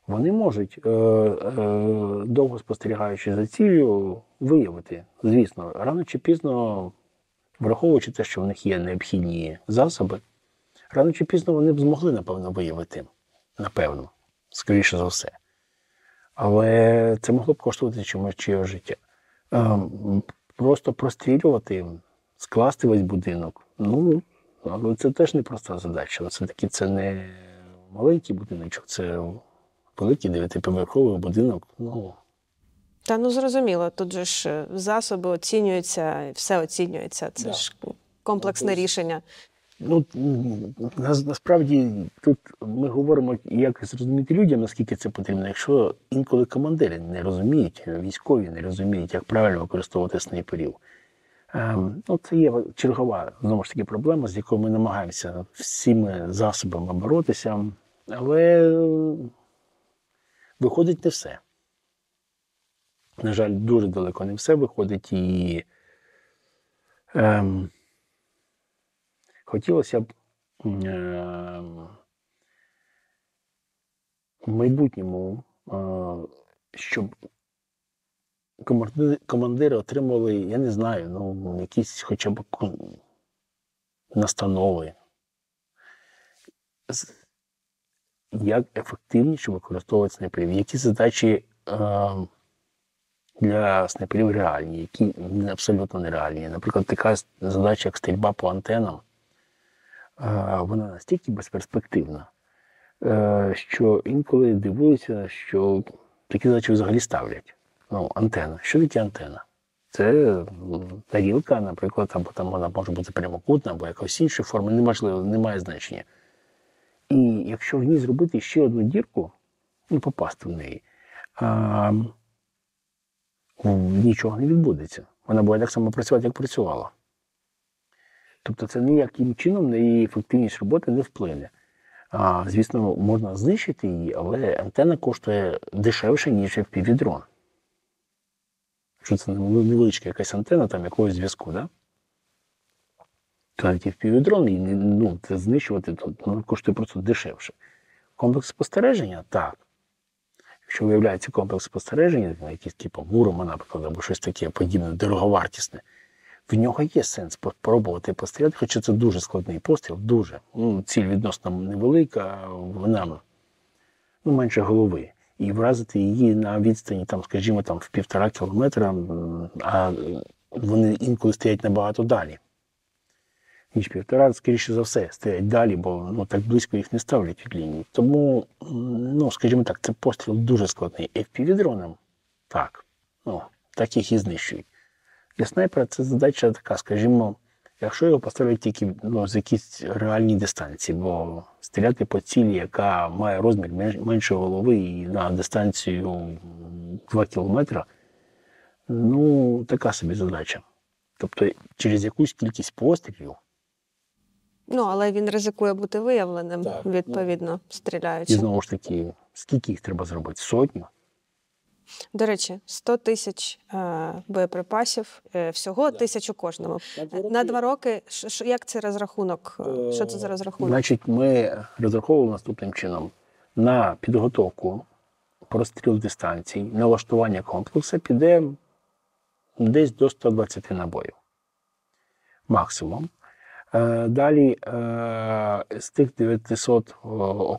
Вони можуть, е, е, довго спостерігаючи за ціллю, виявити, звісно, рано чи пізно, враховуючи те, що в них є необхідні засоби, рано чи пізно вони б змогли, напевно, виявити. Напевно, скоріше за все. Але це могло б коштувати чимось чиє життя. Ем, Просто прострілювати, скласти весь будинок. Ну, але це теж непроста задача. Все-таки це не маленький будиночок, це великий дев'ятиповерховий будинок. Ну, та ну зрозуміло. Тут же ж е, засоби оцінюються, все оцінюється. Це Да. ж комплексне Тобто, рішення. Ну, насправді тут ми говоримо, як зрозуміти людям, наскільки це потрібно. Якщо інколи командири не розуміють, військові не розуміють, як правильно використовувати снайперів. Ем, ну, це є чергова знову ж таки проблема, з якою ми намагаємося всіми засобами боротися, але е, виходить не все. На жаль, дуже далеко не все виходить і. Ем, Хотілося б е, в майбутньому, е, щоб команди- командири отримали, я не знаю, ну, якісь хоча б настанови, як ефективніше використовувати снайперів, які задачі е, для снайперів реальні, які абсолютно нереальні. Наприклад, така задача, як стрільба по антенам, вона настільки безперспективна, е, що інколи дивуюся, що такі задачі взагалі ставлять. Ну, антенна. Що таке антенна? Це тарілка, наприклад, або там вона може бути прямокутна, або якось іншої форми, неможливо, немає значення. І якщо в ній зробити ще одну дірку, ну, попасти в неї, а, нічого не відбудеться. Вона буде так само працювати, як працювала. Тобто це ніяким чином на її ефективність роботи не вплине. А, звісно, можна знищити її, але антенна коштує дешевше, ніж FPV-дрон. Якщо це невеличка якась антенна там якогось зв'язку, да? то навіть FPV-дрон не- ну, це знищувати ну, коштує просто дешевше. Комплекс спостереження так. Якщо виявляється комплекс спостереження, якийсь типу Мурома, наприклад, або щось таке подібне, дороговартісне, в нього є сенс спробувати постріляти, хоча це дуже складний постріл, дуже. Ну, ціль відносно невелика, вона ну, менше голови. І вразити її на відстані, там, скажімо, там, в півтора кілометра, а вони інколи стоять набагато далі. Ніж півтора, скоріше за все, стоять далі, бо ну, так близько їх не ставлять від лінії. Тому, ну, скажімо так, це постріл дуже складний. FPV-дроном, так, ну, так їх і знищують. Для снайпера це задача така, скажімо, якщо його поставлять тільки ну, з якісь реальні дистанції, бо стріляти по цілі, яка має розмір менш- менше голови і на дистанцію 2 кілометра, ну, така собі задача. Тобто через якусь кількість пострілів, Ну, але він ризикує бути виявленим, Так, ну. відповідно, і знову ж таки, скільки їх треба зробити? Сотню? До речі, 100 тисяч е, боєприпасів, е, всього тисячу кожному. На два роки, ш- ш- як це розрахунок? Е, Що це за розрахунок? Значить, ми розраховували наступним чином: на підготовку простріл дистанцій, налаштування комплексу піде десь до 120 набоїв. Максимум. Е, Далі е, з тих 900, о,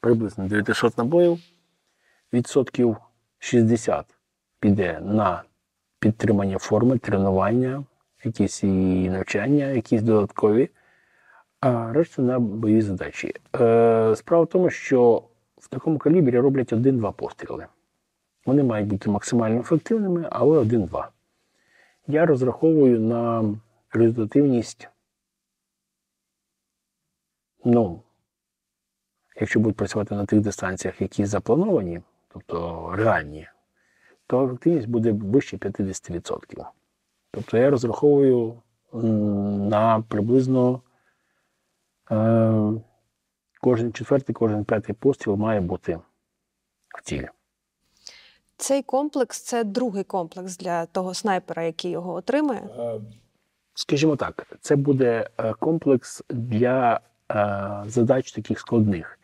приблизно 900 набоїв, відсотків 60 піде на підтримання форми, тренування, якісь і навчання, якісь додаткові, а решта на бойові задачі. Е, справа в тому, що в такому калібрі роблять один-два постріли. Вони мають бути максимально ефективними, але один-два. Я розраховую на результативність. Ну, якщо будуть працювати на тих дистанціях, які заплановані, тобто реальні, то ефективність буде вище 50%. Тобто я розраховую на приблизно е, кожен четвертий, кожен п'ятий постріл має бути в цілі. Цей комплекс це другий комплекс для того снайпера, який його отримає. Скажімо так, це буде е, комплекс для е, задач таких складних.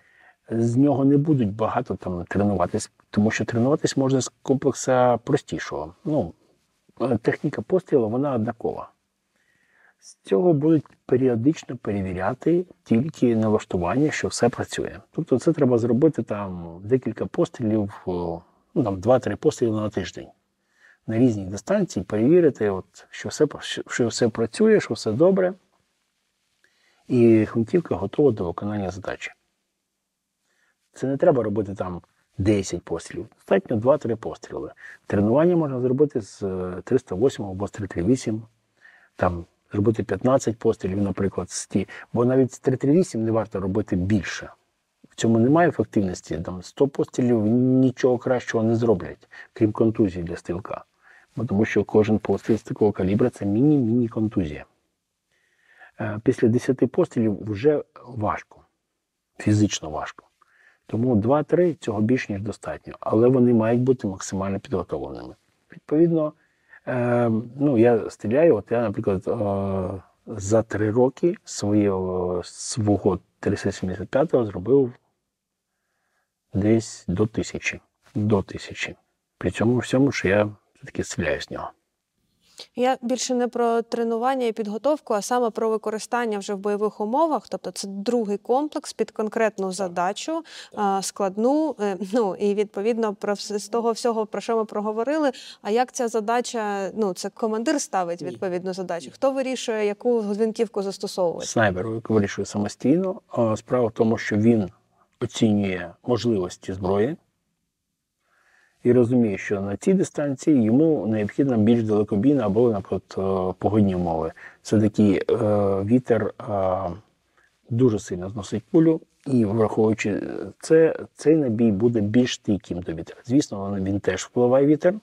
З нього не будуть багато там тренуватись, тому що тренуватись можна з комплекса простішого. Ну, техніка пострілу вона однакова. З цього будуть періодично перевіряти тільки налаштування, що все працює. Тобто це треба зробити там декілька пострілів, ну там 2-3 постріли на тиждень на різній дистанції, перевірити, от, що, все, що все працює, що все добре. І гвинтівка готова до виконання задачі. Це не треба робити там 10 пострілів. Достатньо 2-3 постріли. Тренування можна зробити з е, 308 або з 338, там зробити 15 пострілів, наприклад, з ті. Бо навіть з 338 не варто робити більше. В цьому немає ефективності. Там 100 пострілів нічого кращого не зроблять, крім контузії для стрілка. Тому що кожен постріл з такого калібра це міні-міні контузія. Е, Після 10 пострілів вже важко, фізично важко. Тому 2-3 цього більш ніж достатньо, але вони мають бути максимально підготовленими. Відповідно, е, ну, я стріляю, от я, наприклад, е, за 3 роки своєго, свого 375-го зробив десь до тисячі. До тисячі. При цьому всьому, що я все-таки стріляю з нього. Я більше не про тренування і підготовку, а саме про використання вже в бойових умовах. Тобто це другий комплекс під конкретну задачу, складну. е, Ну і відповідно про з того всього, про що ми проговорили. А як ця задача? Ну це командир ставить відповідну задачу. Хто вирішує, яку гвинтівку застосовувати? Снайпер вирішує самостійно. Справа в тому, що він оцінює можливості зброї і розуміє, що на цій дистанції йому необхідна більш далекобійна або, наприклад, е, погодні умови. Це такий е, вітер е, дуже сильно зносить пулю, І враховуючи це, цей набій буде більш стійким до вітра. Звісно, він, теж впливає вітер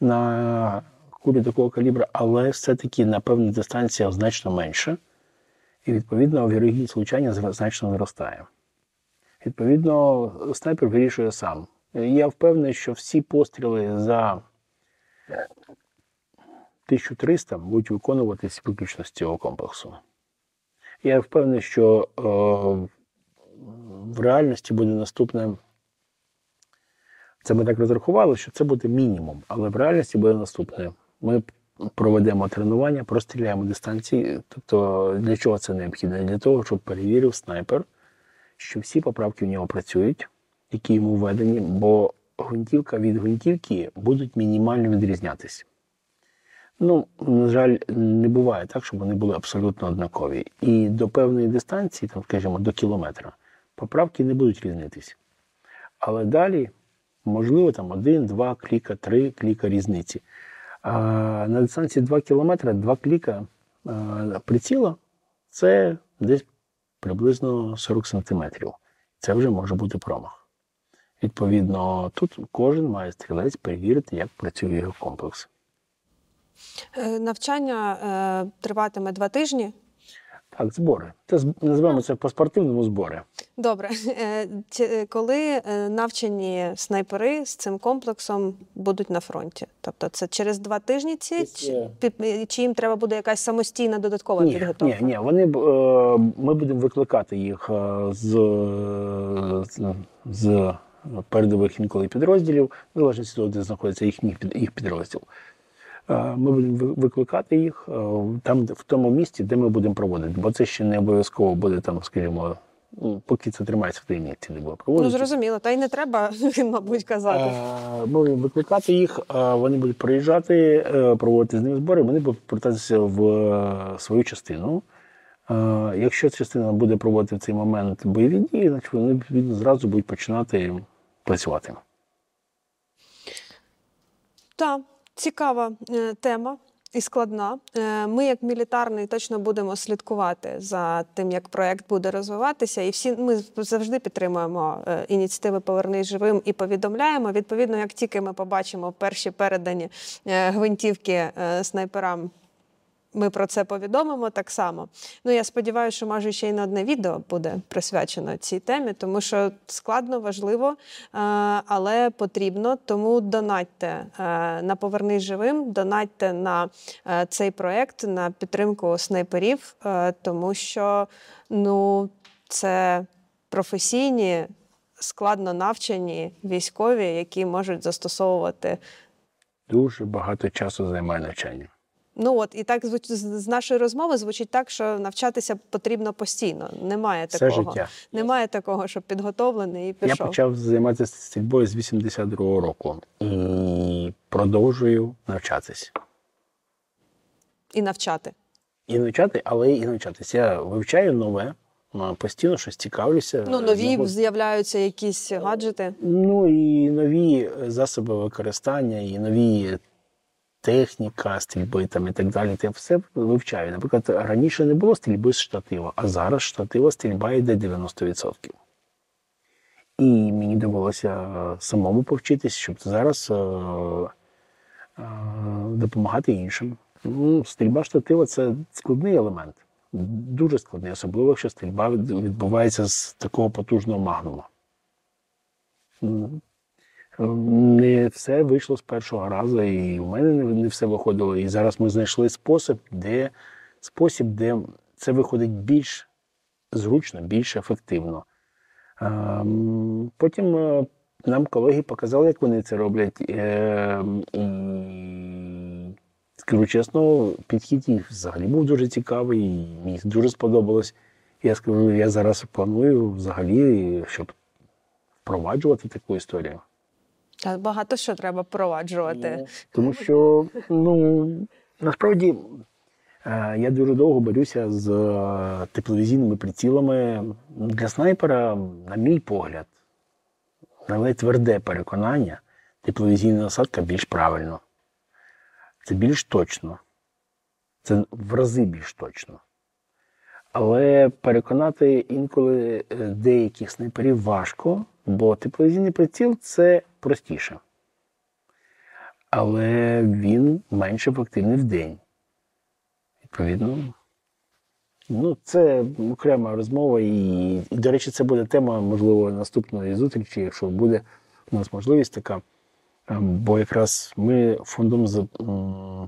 на кулі такого калібра, але все-таки на певній дистанціях значно менше. І відповідно вірогідність влучання значно зростає. Відповідно, снайпер вирішує сам. Я впевнений, що всі постріли за 1300 будуть виконуватись виключно з цього комплексу. Я впевнений, що е, в реальності буде наступне. Це ми так розрахували, що це буде мінімум, але в реальності буде наступне. Ми проведемо тренування, простріляємо дистанції. Тобто, для чого це необхідно? Для того, щоб перевірив снайпер, що всі поправки в нього працюють, які йому введені, бо гвинтівка від гвинтівки будуть мінімально відрізнятися. Ну, на жаль, не буває так, щоб вони були абсолютно однакові. І до певної дистанції, там, скажімо, до кілометра, поправки не будуть різнитись. Але далі, можливо, там один, два кліка, три кліка різниці. А на дистанції 2 кілометри, 2 кліка а, приціла це десь приблизно 40 сантиметрів. Це вже може бути промах. Відповідно, тут кожен має стрілець перевірити, як працює його комплекс. Е, Навчання е, триватиме два тижні. Так, збори. Це називаємо це по-спортивному збори. Добре, Е, е, коли навчені снайпери з цим комплексом будуть на фронті? Тобто це через два тижні ці чи, чи їм треба буде якась самостійна додаткова Ні, підготовка? ні, ні. Вони б, е, ми будемо викликати їх з, з, з передових інколи підрозділів, в залежності від того, де знаходиться їхній їх підрозділ. Е, Ми будемо викликати їх е, там, в тому місці, де ми будемо проводити, бо це ще не обов'язково буде там, скажімо, ну, поки це тримається в таємниці, де буде Ну зрозуміло, та й не треба, мабуть, казати. Е, Ми будемо викликати їх, вони будуть приїжджати, проводити з ними збори, вони будуть повертатися в свою частину. Якщо частина буде проводити в цей момент бойові дії, значить вони зразу будуть починати працювати. Так, цікава е, тема і складна. Е, Ми, як мілітарний, точно будемо слідкувати за тим, як проект буде розвиватися. І всі ми завжди підтримуємо е, ініціативи Повернись живим і повідомляємо. Відповідно, як тільки ми побачимо перші передані гвинтівки снайперам. Ми про це повідомимо так само. Ну я сподіваюся, що може ще й не одне відео буде присвячено цій темі, тому що складно, важливо, е, але потрібно. Тому донатьте е, на Повернись живим, донатьте на е, цей проект, на підтримку снайперів, тому що ну, це професійні, складно навчені військові, які можуть застосовувати Дуже багато часу займає навчання. Ну от і так з нашої розмови звучить так, що навчатися потрібно постійно. Немає Все такого. життя. Немає такого, щоб підготовлений і Я почав займатися стрільбою з 82-го року і продовжую навчатись. І навчати. І навчати, але і навчатися. Я вивчаю нове, постійно щось цікавлюся. Ну, нові Знаходжу- з'являються якісь гаджети. Ну і нові засоби використання, і нові техніка стрільби там і так далі. Я все вивчаю. Наприклад, раніше не було стрільби з штатива, а зараз штатива стрільба йде 90%. І мені довелося е, самому повчитись, щоб зараз е, е, допомагати іншим. Ну, стрільба штатива це складний елемент. Дуже складний, особливо якщо стрільба відбувається з такого потужного магнума. Не все вийшло з першого разу, і в мене не, не все виходило. І зараз ми знайшли спосіб, де спосіб, де це виходить більш зручно, більш ефективно. Ем, Потім е, нам колеги показали, як вони це роблять. Ем, І скажу чесно, підхід їх взагалі був дуже цікавий, і мені дуже сподобалось. Я скажу, я зараз планую взагалі, щоб впроваджувати таку історію. Та багато що треба впроваджувати. Тому що, ну, насправді, е, я дуже довго борюся з е, тепловізійними прицілами. Для снайпера, на мій погляд, на моє тверде переконання, тепловізійна насадка більш правильно. Це більш точно. Це в рази більш точно. Але переконати інколи е, деяких снайперів важко, бо тепловізійний приціл це простіше. Але він менш ефективний в день. Відповідно, ну, це окрема розмова, і, і, до речі, це буде тема, можливо, наступної зустрічі, якщо буде у нас можливість така. Бо якраз ми фондом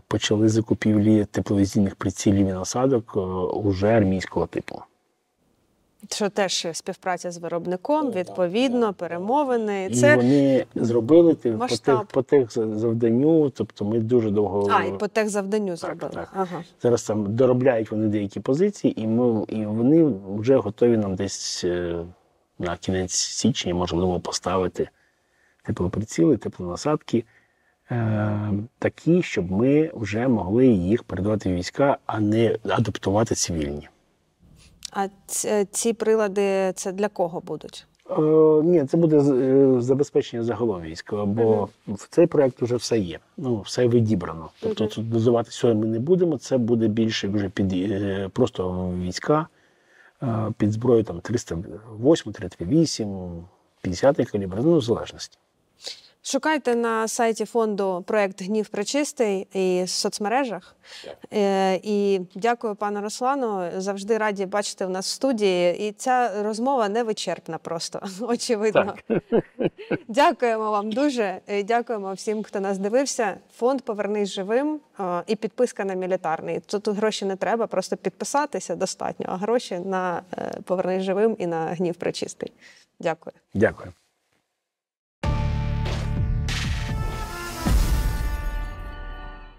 почали закупівлі тепловізійних прицілів і насадок е, уже армійського типу. Що теж співпраця з виробником, відповідно, перемовини. І Це вони зробили ти- по масштаб. тих, по тих завданню, тобто ми дуже довго а, і по техзавданню зробили. так. Ага. зараз там доробляють вони деякі позиції, і ми і вони вже готові нам десь е, на кінець січня, можливо, поставити теплоприціли, теплонасадки. Е, такі, щоб ми вже могли їх передавати в війська, а не адаптувати цивільні. А ці прилади це для кого будуть? Е, ні, це буде е, забезпечення загалом війська, бо в цей проект вже все є. Ну, все відібрано. Тобто Мгм. тут дозувати все ми не будемо. Це буде більше вже під е, просто війська е, під зброю там 308, 338, 50 калібр, ну, в залежності. Шукайте на сайті фонду проект Гнів Пречистий і в соцмережах. Е, І дякую, пане Руслану. Завжди раді бачити в нас в студії. І ця розмова не вичерпна, просто очевидно. Дякуємо вам дуже. І Дякуємо всім, хто нас дивився. Фонд Повернись живим е, і підписка на мілітарний. Тут гроші не треба, просто підписатися достатньо, а гроші на е, Повернись живим і на гнів пречистий. Дякую. Дякую.